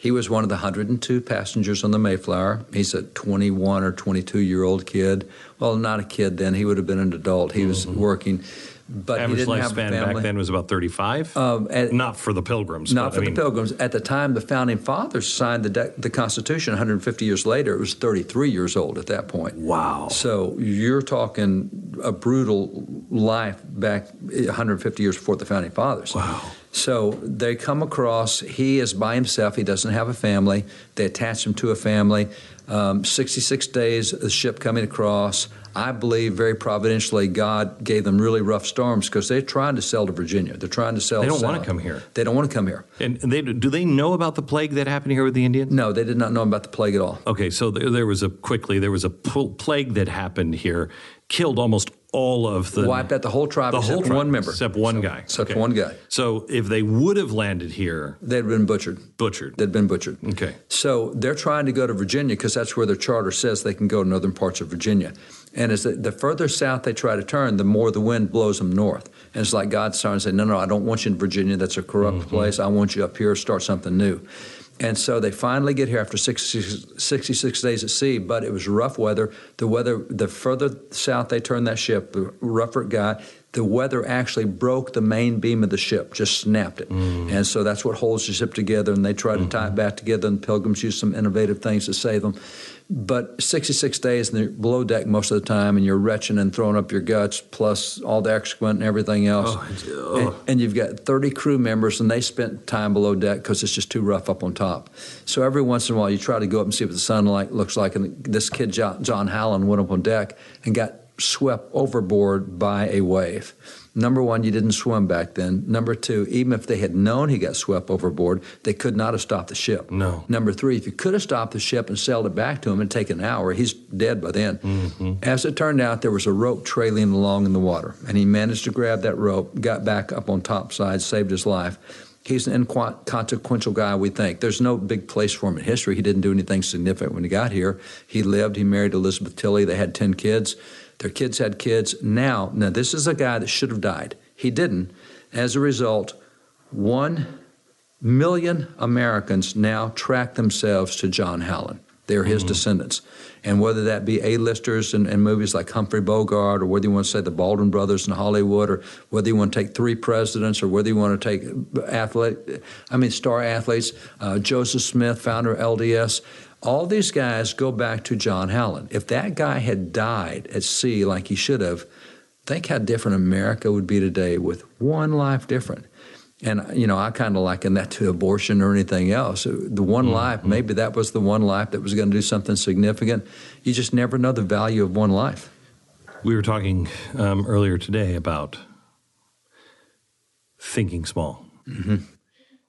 He was one of the 102 passengers on the Mayflower. He's a 21 or 22 year old kid. Well, not a kid then. He would have been an adult. He was mm-hmm. working. But average lifespan back then was about 35. Um, at, not for the Pilgrims. Not for I mean, the Pilgrims. At the time the founding fathers signed the de- the Constitution, 150 years later, it was 33 years old at that point. Wow. So you're talking a brutal life back 150 years before the founding fathers. Wow. So they come across. He is by himself. He doesn't have a family. They attach him to a family. Um, 66 days, the ship coming across. I believe very providentially God gave them really rough storms because they're trying to sell to Virginia. They're trying to sell. They don't want to come here. They don't want to come here. And they, do they know about the plague that happened here with the Indians? No, they did not know about the plague at all. Okay, so there, there was a quickly there was a plague that happened here, killed almost all of the wiped out the whole tribe the whole tribe, one member. except one so, guy. except okay. one guy. So if they would have landed here they'd been butchered. Butchered. They'd been butchered. Okay. So they're trying to go to virginia because that's where their charter says they can go to northern parts of virginia. And as the, the, further south they try to turn the more the wind blows them north. And it's like god's starting to say no no i don't want you in virginia. That's a corrupt mm-hmm. place. I want you up here start something new and so they finally get here after 66, 66, days at sea, but it was rough weather. The weather, the further south they turned that ship, the rougher it got, the weather actually broke the main beam of the ship, just snapped it. Mm. And so that's what holds the ship together. And they try to mm-hmm. tie it back together, and pilgrims use some innovative things to save them. But 66 days and they're below deck most of the time, and you're retching and throwing up your guts, plus all the excrement and everything else. Oh, and, and, you've got 30 crew members, and they spent time below deck because it's just too rough up on top. So every once in a while, you try to go up and see what the sunlight looks like. And this kid, John, John Howland, went up on deck and got swept overboard by a wave. Number one, you didn't swim back then. Number two, even if they had known he got swept overboard, they could not have stopped the ship. No. Number three, if you could have stopped the ship and sailed it back to him and taken an hour, he's dead by then. Mm-hmm. As it turned out, there was a rope trailing along in the water, and he managed to grab that rope, got back up on top side, saved his life. He's an inconsequential guy, we think. There's no big place for him in history. He didn't do anything significant when he got here. He lived, he married Elizabeth Tilley, they had 10 kids. Their kids had kids. Now, now this is a guy that should have died. He didn't. As a result, one million Americans now track themselves to John Howland. They're his mm-hmm. descendants. And whether that be A-listers in, in, movies like Humphrey Bogart, or whether you want to say the Baldwin brothers in Hollywood, or whether you want to take three presidents, or whether you want to take athlete, I mean star athletes, uh, Joseph Smith, founder of LDS, all these guys go back to John Howland. If that guy had died at sea like he should have, think how different America would be today with one life different. And you know, I kind of liken that to abortion or anything else. The one mm-hmm. life, maybe that was the one life that was going to do something significant. You just never know the value of one life. We were talking um, earlier today about thinking small. Mm-hmm.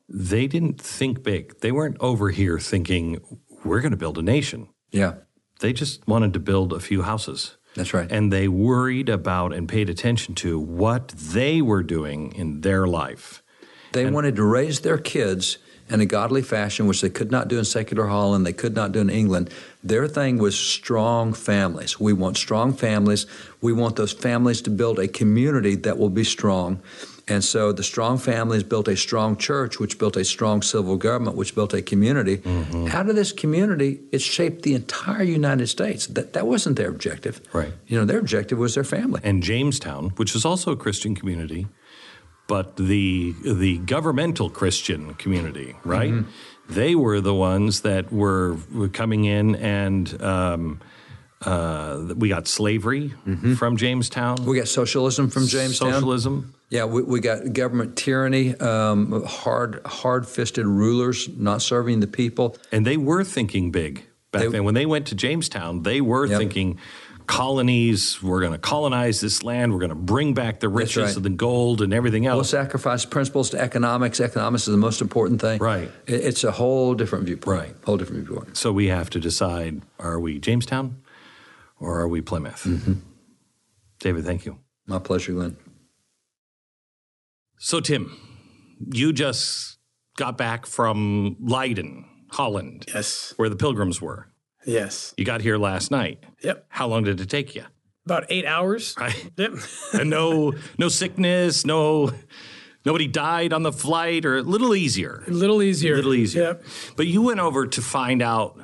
They didn't think big. They weren't over here thinking we're going to build a nation. Yeah. They just wanted to build a few houses. That's right. And they worried about and paid attention to what they were doing in their life. They and, wanted to raise their kids in a godly fashion, which they could not do in secular Holland, they could not do in England. Their thing was strong families. We want strong families. We want those families to build a community that will be strong. And so the strong families built a strong church, which built a strong civil government, which built a community. Mm-hmm. Out of this community, it shaped the entire United States. That, that wasn't their objective. Right. You know, their objective was their family. And Jamestown, which is also a Christian community, but the the governmental Christian community, right? Mm-hmm. They were the ones that were, were coming in and um, uh, we got slavery mm-hmm. from Jamestown. We got socialism from Jamestown. Socialism. Yeah, we, we got government tyranny, um, hard hard fisted rulers not serving the people. And they were thinking big back they, then. When they went to Jamestown, they were yep. thinking colonies. We're going to colonize this land. We're going to bring back the riches right. of the gold and everything else. We'll sacrifice principles to economics. Economics is the most important thing. Right. It's a whole different viewpoint. Right. Whole different viewpoint. So we have to decide: Are we Jamestown, or are we Plymouth? Mm-hmm. David, thank you. My pleasure, Glenn. So, Tim, you just got back from Leiden, Holland, Yes. where the pilgrims were. Yes. You got here last night. Yep. How long did it take you? About eight hours. Right. Yep. and no, no sickness, no, nobody died on the flight, or a little easier. A little easier. A little easier. Yep. But you went over to find out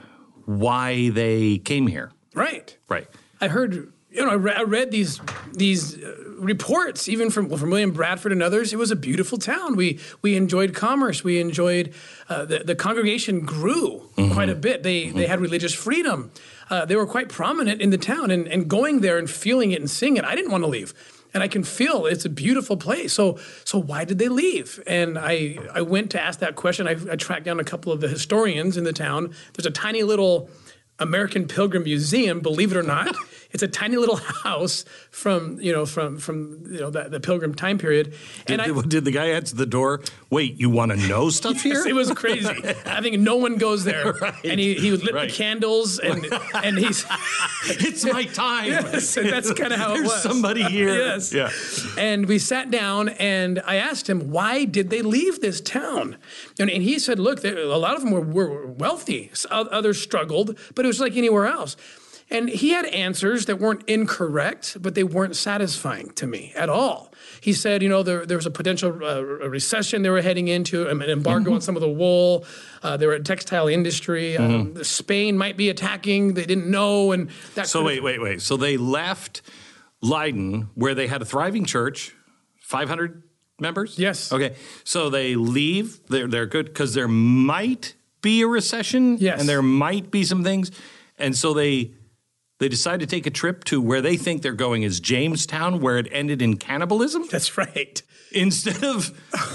why they came here. Right. Right. I heard, you know, I, re- I read these these uh, reports, even from from William Bradford and others. It was a beautiful town. We we enjoyed commerce. We enjoyed uh, the the congregation grew quite a bit. They they had religious freedom. Uh, they were quite prominent in the town, and and going there and feeling it and seeing it, I didn't want to leave. And I can feel it's a beautiful place. So, so why did they leave? And I, I went to ask that question. I, I tracked down a couple of the historians in the town. There's a tiny little American Pilgrim Museum, believe it or not. it's a tiny little house from you know from from you know the, the Pilgrim time period. Did, And I, did the guy answer the door? Wait, you want to know stuff here? it was crazy. I think no one goes there. And he, he lit Right. the candles and and he's it's my time. Yes, and that's kind of how it There's was. somebody here. Yes. Yeah. And we sat down, and I asked him, why did they leave this town? And, and he said, look, they, a lot of them were, were wealthy, others struggled, but it was like anywhere else. And he had answers that weren't incorrect, but they weren't satisfying to me at all. He said, you know, there, there was a potential uh, a recession they were heading into, um, an embargo on some of the wool. Uh, they were a textile industry. Um, Spain might be attacking. They didn't know, and that. So wait, wait, wait. So they left Leiden, where they had a thriving church, 500 members. Yes. Okay. So they leave. They're they're good because there might be a recession. Yes. And there might be some things, and so they. They decide to take a trip to where they think they're going is Jamestown, where it ended in cannibalism, That's right. instead of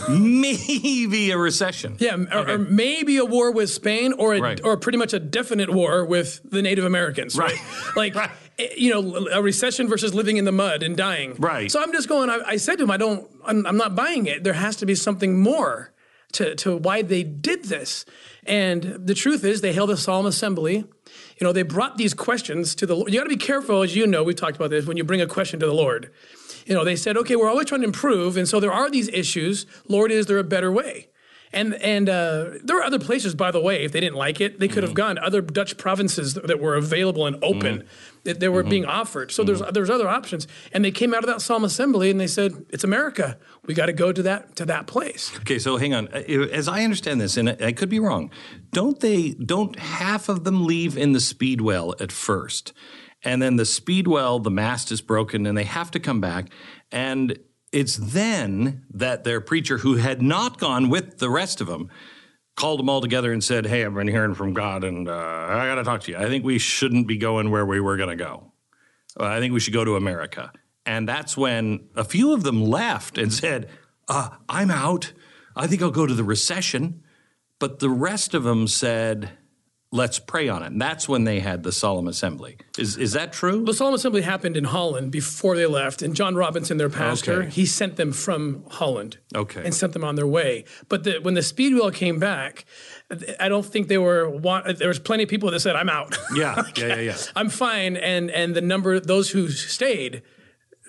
maybe a recession. Yeah, or, or maybe a war with Spain, or a, Right. or pretty much a definite war with the Native Americans, right? Like, Right. eh, you know, a recession versus living in the mud and dying. Right. So I'm just going. I, I said to him, I don't. I'm, I'm not buying it. There has to be something more to to why they did this. And the truth is, they held a solemn assembly. You know, they brought these questions to the Lord. You got to be careful, as you know, we've talked about this, when you bring a question to the Lord. You know, they said, okay, we're always trying to improve. And so there are these issues. Lord, is there a better way? And and uh, there are other places, by the way, if they didn't like it, they could have mm-hmm. gone other Dutch provinces that, were available and open mm-hmm. that they were mm-hmm. being offered. So there's there's other options. And they came out of that solemn assembly and they said, "It's America. We got to go to that to that place." Okay, so hang on. As I understand this, and I I could be wrong, don't they? Don't half of them leave in the speedwell at first, and then the speedwell, the mast is broken, and they have to come back, and it's then that their preacher, who had not gone with the rest of them, called them all together and said, "Hey, I've been hearing from God, and uh, I got to talk to you. I think we shouldn't be going where we were going to go. I think we should go to America." And that's when a few of them left and said, uh, "I'm out. I think I'll go to the recession." But the rest of them said, "Let's pray on it." And that's when they had the solemn assembly. Is is that true? The solemn assembly happened in Holland before they left, and John Robinson, their pastor, Okay. he sent them from Holland. Okay. And sent them on their way. But the, when the speedwell came back, I don't think they were. Want, there was plenty of people that said, "I'm out. Yeah, yeah, yeah, yeah. I'm fine." And and the number those who stayed,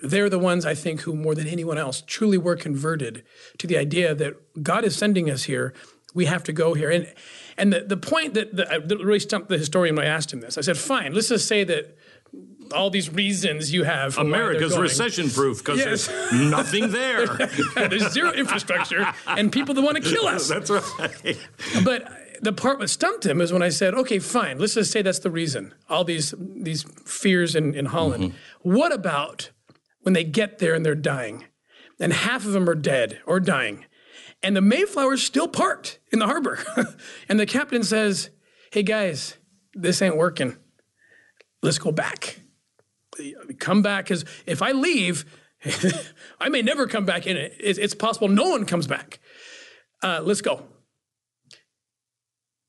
they're the ones I think who more than anyone else truly were converted to the idea that God is sending us here. We have to go here. And and the, the point that, that, that really stumped the historian when I asked him this, I said, "Fine, let's just say that." All these reasons you have. America's recession proof because Yes. there's nothing there. There's zero infrastructure and people that want to kill us. That's right. But the part that stumped him is when I said, okay, fine, let's just say that's the reason. All these these fears in, in Holland. Mm-hmm. What about when they get there and they're dying? And half of them are dead or dying. And the Mayflower's still parked in the harbor. and the captain says, Hey guys, this ain't working. Let's go back. Come back, because if I leave, I may never come back in it. It's possible no one comes back. Uh, let's go.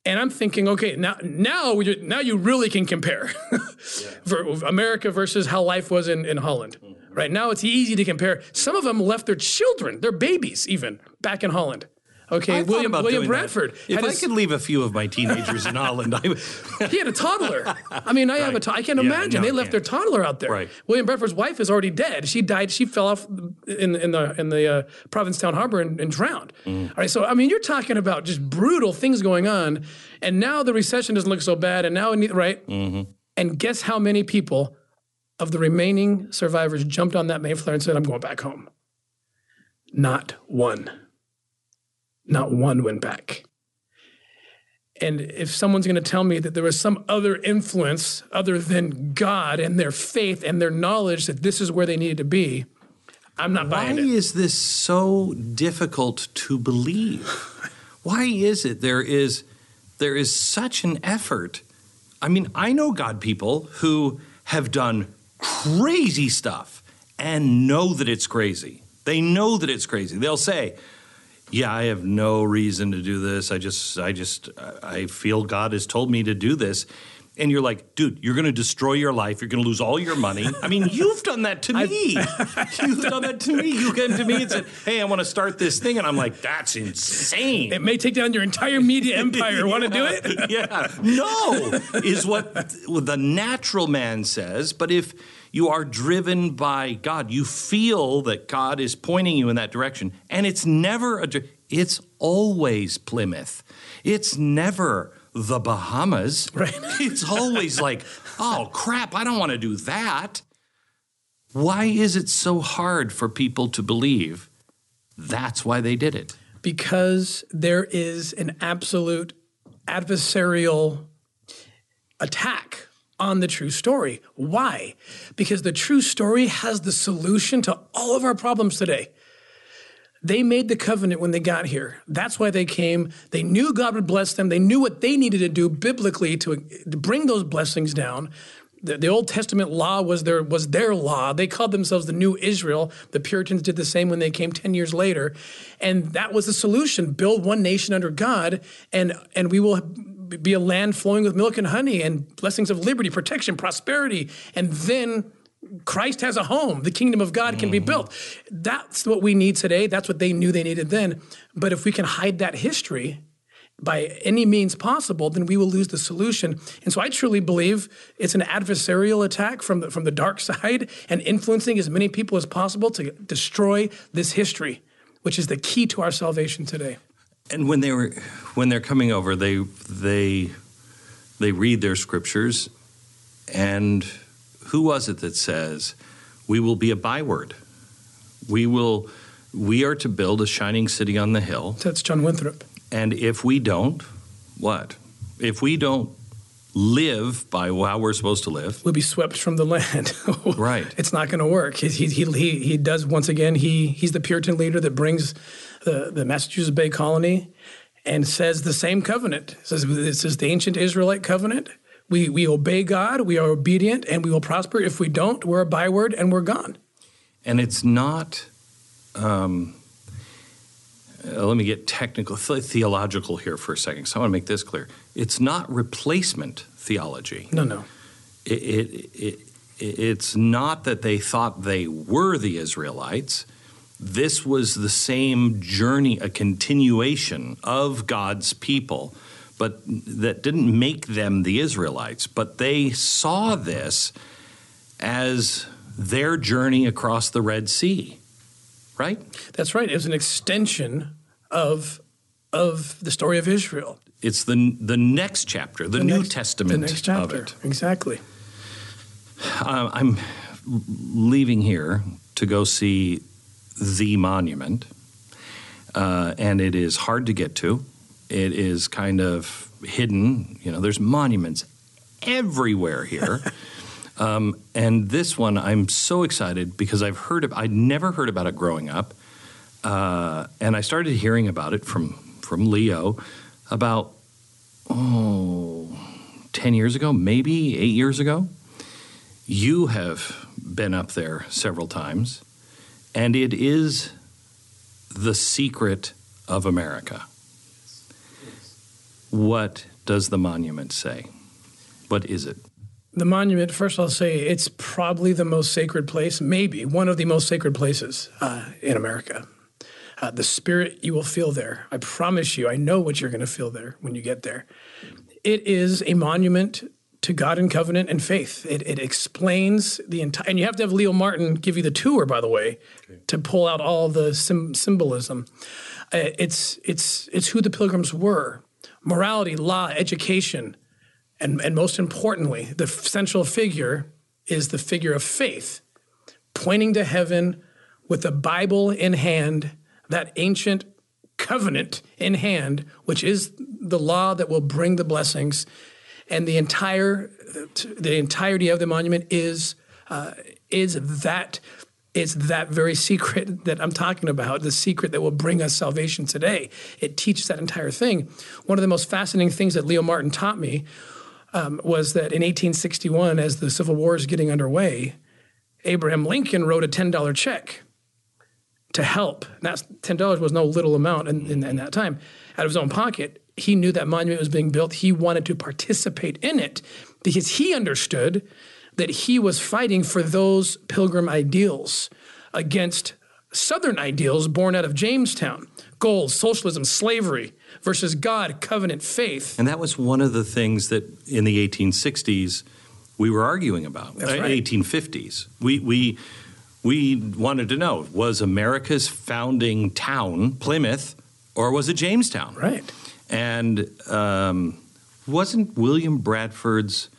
And I'm thinking, okay, now now now you really can compare For America versus how life was in, in Holland. Right now, it's easy to compare. Some of them left their children, their babies, even back in Holland. Okay, I William William Bradford. That. If I his- could leave a few of my teenagers in Holland, I would. he had a toddler. I mean, I have a. To- I can't Yeah, imagine no, they left their toddler out there. Right. William Bradford's wife is already dead. She died. She fell off in in the in the uh, Provincetown Harbor and, and drowned. Mm. All right. So I mean, you're talking about just brutal things going on, and now the recession doesn't look so bad, and now right. Mm-hmm. And guess how many people of the remaining survivors jumped on that Mayflower and said, "I'm going back home." Not one. Not one went back. And if someone's going to tell me that there was some other influence other than God and their faith and their knowledge that this is where they needed to be, I'm not buying. it. Why is this so difficult to believe? Why is it there is there is such an effort? I mean, I know God people who have done crazy stuff and know that it's crazy. They know that it's crazy. They'll say, "Yeah, I have no reason to do this. I just I just I feel God has told me to do this." And you're like, dude, you're going to destroy your life. You're going to lose all your money. I mean, you've done that to me. you've done that to me. You came to me and said, "Hey, I want to start this thing," and I'm like, "That's insane." It may take down your entire media empire. Want to do it? yeah. No, is what the natural man says. But if you are driven by God, you feel that God is pointing you in that direction. And it's never, a, it's always Plymouth. It's never the Bahamas. Right. It's always like, oh, crap, I don't want to do that. Why is it so hard for people to believe that's why they did it? Because there is an absolute adversarial attack on the true story. Why? Because the true story has the solution to all of our problems today. They made the covenant when they got here. That's why they came. They knew God would bless them. They knew what they needed to do biblically to, to bring those blessings down. The, the Old Testament law was their was their law. They called themselves the New Israel. The Puritans did the same when they came ten years later, and that was the solution: build one nation under God, and and we will be a land flowing with milk and honey, and blessings of liberty, protection, prosperity, and then Christ has a home. The kingdom of God can be mm-hmm. built. That's what we need today. That's what they knew they needed then. But if we can hide that history by any means possible, then we will lose the solution. And so I truly believe it's an adversarial attack from the, from the dark side and influencing as many people as possible to destroy this history, which is the key to our salvation today. And when they were when they're coming over, they they they read their scriptures, and who was it that says, "We will be a byword. We will we are to build a shining city on the hill, That's John Winthrop. and if we don't, what? If we don't live by how we're supposed to live, We'll be swept from the land. Right. It's not going to work. He, he, he, he, does, once again, he, he's the Puritan leader that brings the, the Massachusetts Bay Colony and says the same covenant. says This is the ancient Israelite covenant. We, we obey God, we are obedient, and we will prosper. If we don't, we're a byword and we're gone. and it's not. Um, uh, let me get technical, th- theological here for a second. So I want to make this clear. It's not replacement theology. No, no. It, it, it, it's not that they thought they were the Israelites. This was the same journey, a continuation of God's people, but that didn't make them the Israelites. But they saw this as their journey across the Red Sea, right? That's right. It was an extension of, of the story of Israel. It's the the next chapter, the, The New next- Testament the next chapter. of it. Exactly. Uh, I'm leaving here to go see the monument, uh, and it is hard to get to. It is kind of hidden. You know, there's monuments everywhere here. um, and this one, I'm so excited because I've heard of. I'd never heard about it growing up, uh, and I started hearing about it from from Leo about oh, 10 years ago, maybe eight years ago. You have been up there several times, and it is the secret of America. What does the monument say? What is it? The monument, first I'll say it's probably the most sacred place, maybe one of the most sacred places uh, in America. Uh, the spirit you will feel there. I promise you, I know what you're going to feel there when you get there. It is a monument to God and covenant and faith. It, it explains the entire, and you have to have Leo Martin give you the tour, by the way, okay. to pull out all the sim- symbolism. Uh, it's it's it's who the pilgrims were, morality, law, education, and and most importantly, the central figure is the figure of faith, pointing to heaven with the Bible in hand, that ancient covenant in hand, which is the law that will bring the blessings, and the entire the entirety of the monument is uh, is that it's that very secret that I'm talking about, the secret that will bring us salvation today. It teaches that entire thing. One of the most fascinating things that Leo Martin taught me um, was that in 1861, as the Civil War is getting underway, Abraham Lincoln wrote a $10 check to help. And That $10 was no little amount in, in, in that time out of his own pocket. He knew that monument was being built. He wanted to participate in it because he understood that he was fighting for those pilgrim ideals against Southern ideals born out of Jamestown gold, socialism, slavery versus God, covenant, faith. And that was one of the things that in the 1860s we were arguing about. That's right. 1850s. We, we, we wanted to know was America's founding town Plymouth or was it Jamestown? Right. And um, wasn't William Bradford's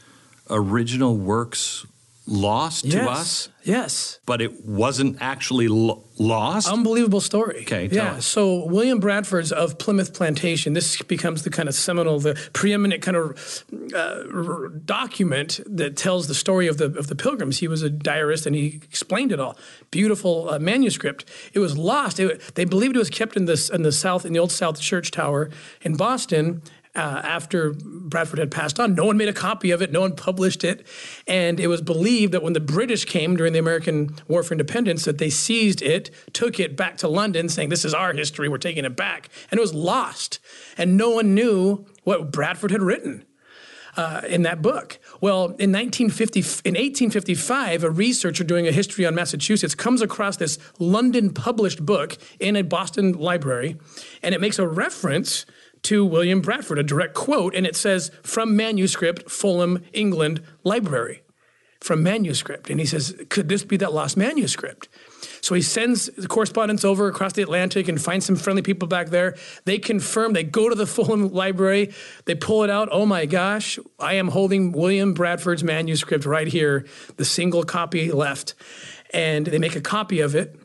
original works lost yes. to us? Yes. But it wasn't actually lo- lost? Unbelievable story. Okay, yeah. Us. So William Bradford's of Plymouth Plantation, this becomes the kind of seminal, the preeminent kind of uh, document that tells the story of the of the pilgrims. He was a diarist and he explained it all. Beautiful uh, manuscript. It was lost. It, they believed it was kept in this in the south in the old South Church Tower in Boston, uh, after Bradford had passed on. No one made a copy of it, no one published it. And it was believed that when the British came during the American War for Independence, that they seized it, took it back to London, saying, This is our history, we're taking it back. And it was lost. And no one knew what Bradford had written. Uh, in that book. Well, in 1950, in 1855, a researcher doing a history on Massachusetts comes across this London published book in a Boston library, and it makes a reference to William Bradford, a direct quote, and it says, from manuscript, Fulham, England Library. From manuscript. And he says, could this be that lost manuscript? So he sends the correspondence over across the Atlantic and finds some friendly people back there. They confirm, they go to the Fulham Library, they pull it out. Oh my gosh, I am holding William Bradford's manuscript right here, the single copy left. And they make a copy of it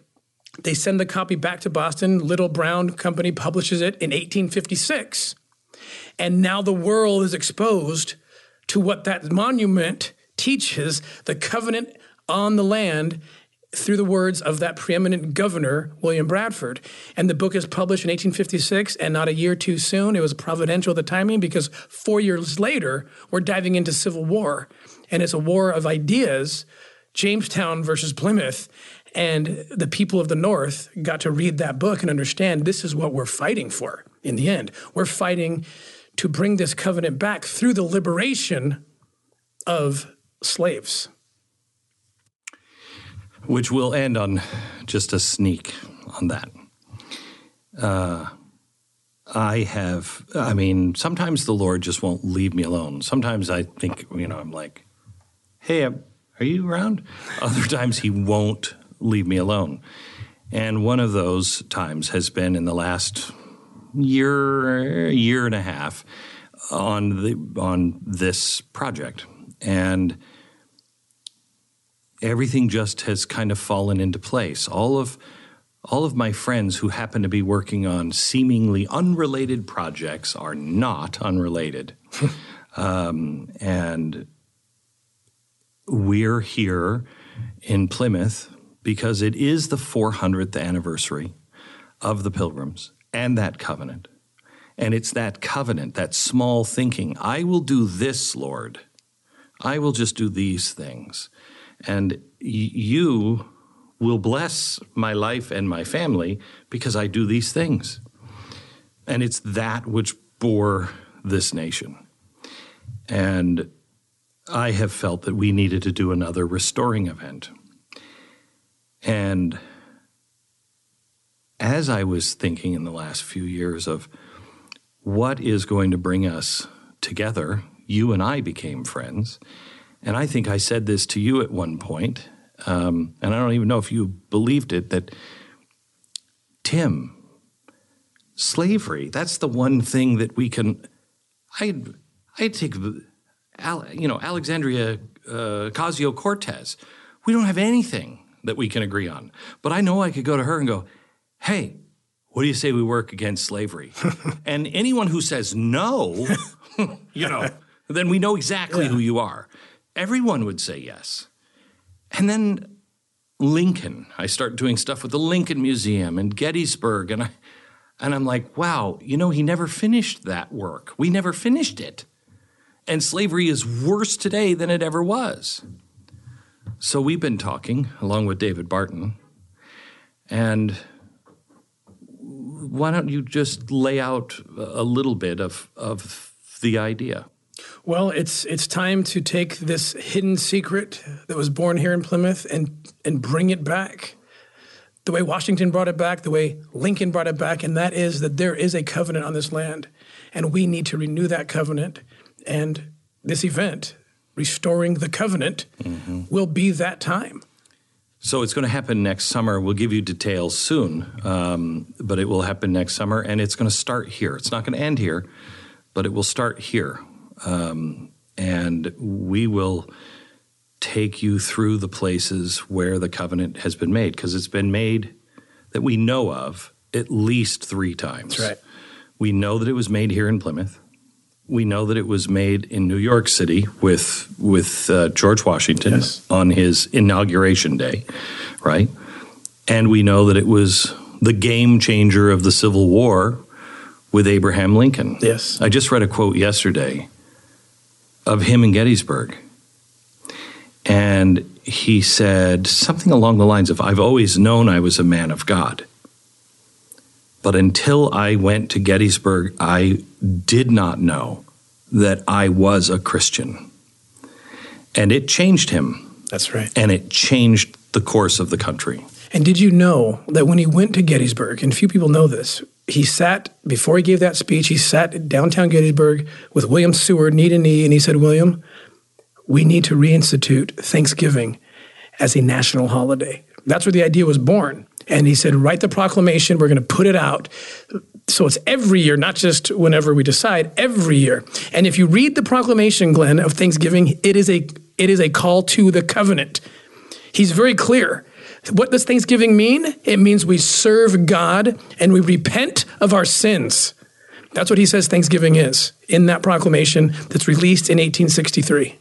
they send the copy back to Boston. Little Brown Company publishes it in 1856. And now the world is exposed to what that monument teaches the covenant on the land through the words of that preeminent governor, William Bradford. And the book is published in 1856 and not a year too soon. It was providential, the timing, because four years later, we're diving into Civil War. And it's a war of ideas, Jamestown versus Plymouth. And the people of the North got to read that book and understand this is what we're fighting for in the end. We're fighting to bring this covenant back through the liberation of slaves. Which we'll end on just a sneak on that. Uh, I have, I mean, sometimes the Lord just won't leave me alone. Sometimes I think, you know, I'm like, hey, are you around? Other times he won't leave me alone. And one of those times has been in the last year, year and a half on the on this project, and everything just has kind of fallen into place. All of all of my friends who happen to be working on seemingly unrelated projects are not unrelated, um, and we're here in Plymouth because it is the 400th anniversary of the Pilgrims and that covenant. And it's that covenant, that small thinking I will do this, Lord. I will just do these things. And y- you will bless my life and my family because I do these things. And it's that which bore this nation. And I have felt that we needed to do another restoring event. And as I was thinking in the last few years of what is going to bring us together, you and I became friends. And I think I said this to you at one point, um, and I don't even know if you believed it, that Tim, slavery, that's the one thing that we can. I'd, I'd take, you know, Alexandria uh, Ocasio Cortez. We don't have anything that we can agree on. But I know I could go to her and go, hey, what do you say we work against slavery? and anyone who says no, you know, then we know exactly yeah. who you are. Everyone would say yes. And then Lincoln, I start doing stuff with the Lincoln Museum and Gettysburg, and I and I'm like, wow, you know, he never finished that work. We never finished it. And slavery is worse today than it ever was. So we've been talking along with David Barton, and why don't you just lay out a little bit of, of the idea? Well, it's it's time to take this hidden secret that was born here in Plymouth and and bring it back. The way Washington brought it back, the way Lincoln brought it back, and that is that there is a covenant on this land, and we need to renew that covenant. And this event, restoring the covenant, mm-hmm. will be that time. So it's going to happen next summer. We'll give you details soon, um, but it will happen next summer, and it's going to start here. It's not going to end here, but it will start here, um, and we will take you through the places where the covenant has been made, because it's been made that we know of at least three times. That's right. We know that it was made here in Plymouth we know that it was made in New York City with with uh, George Washington yes. on his inauguration day, right? And we know that it was the game changer of the Civil War with Abraham Lincoln. Yes. I just read a quote yesterday of him in Gettysburg. And he said something along the lines of I've always known I was a man of God. But until I went to Gettysburg, I did not know that I was a Christian. And it changed him. That's right. And it changed the course of the country. And did you know that when he went to Gettysburg, and few people know this, he sat, before he gave that speech, he sat in downtown Gettysburg with William Seward knee to knee, and he said, William, we need to reinstitute Thanksgiving as a national holiday. That's where the idea was born. And he said, write the proclamation. We're going to put it out. So it's every year, not just whenever we decide, every year. And if you read the proclamation, Glenn, of Thanksgiving, it is a it is a call to the covenant. He's very clear. What does Thanksgiving mean? It means we serve God and we repent of our sins. That's what he says Thanksgiving is in that proclamation that's released in 1863.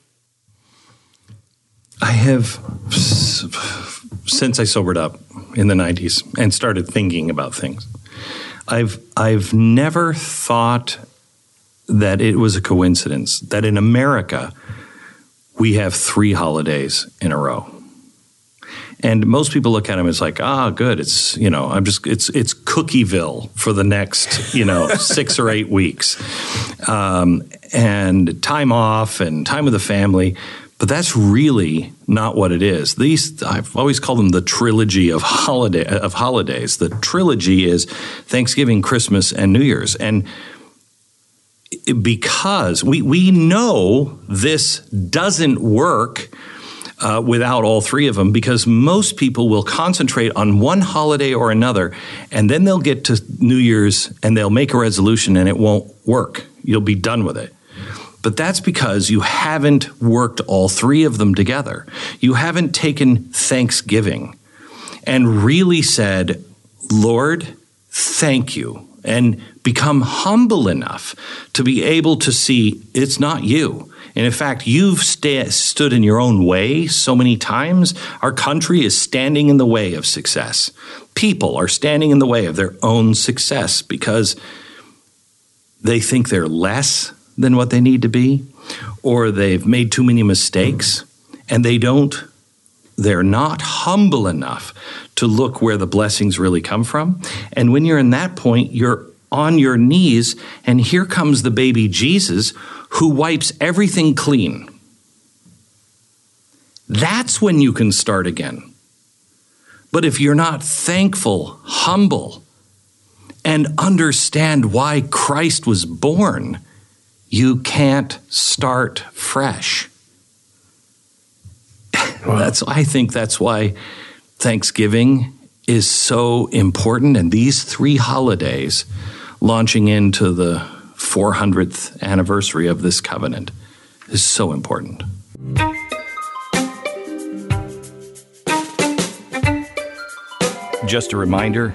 I have since I sobered up in the 90s and started thinking about things. I've I've never thought that it was a coincidence that in America we have three holidays in a row. And most people look at them as like, ah, good. It's you know, I'm just it's it's Cookieville for the next you know six or eight weeks, um, and time off and time with the family. But that's really not what it is. These I've always called them the trilogy of holiday of holidays. The trilogy is Thanksgiving, Christmas, and New Year's. And because we we know this doesn't work uh, without all three of them because most people will concentrate on one holiday or another and then they'll get to New Year's and they'll make a resolution and it won't work. You'll be done with it. But that's because you haven't worked all three of them together. You haven't taken Thanksgiving and really said, Lord, thank you, and become humble enough to be able to see it's not you. And in fact, you've st- stood in your own way so many times. Our country is standing in the way of success. People are standing in the way of their own success because they think they're less than what they need to be, or they've made too many mistakes and they don't, they're not humble enough to look where the blessings really come from. And when you're in that point, you're on your knees, and here comes the baby Jesus who wipes everything clean. That's when you can start again. But if you're not thankful, humble, and understand why Christ was born, you can't start fresh. Wow. That's I think that's why Thanksgiving is so important and these three holidays launching into the 400th anniversary of this covenant is so important. Just a reminder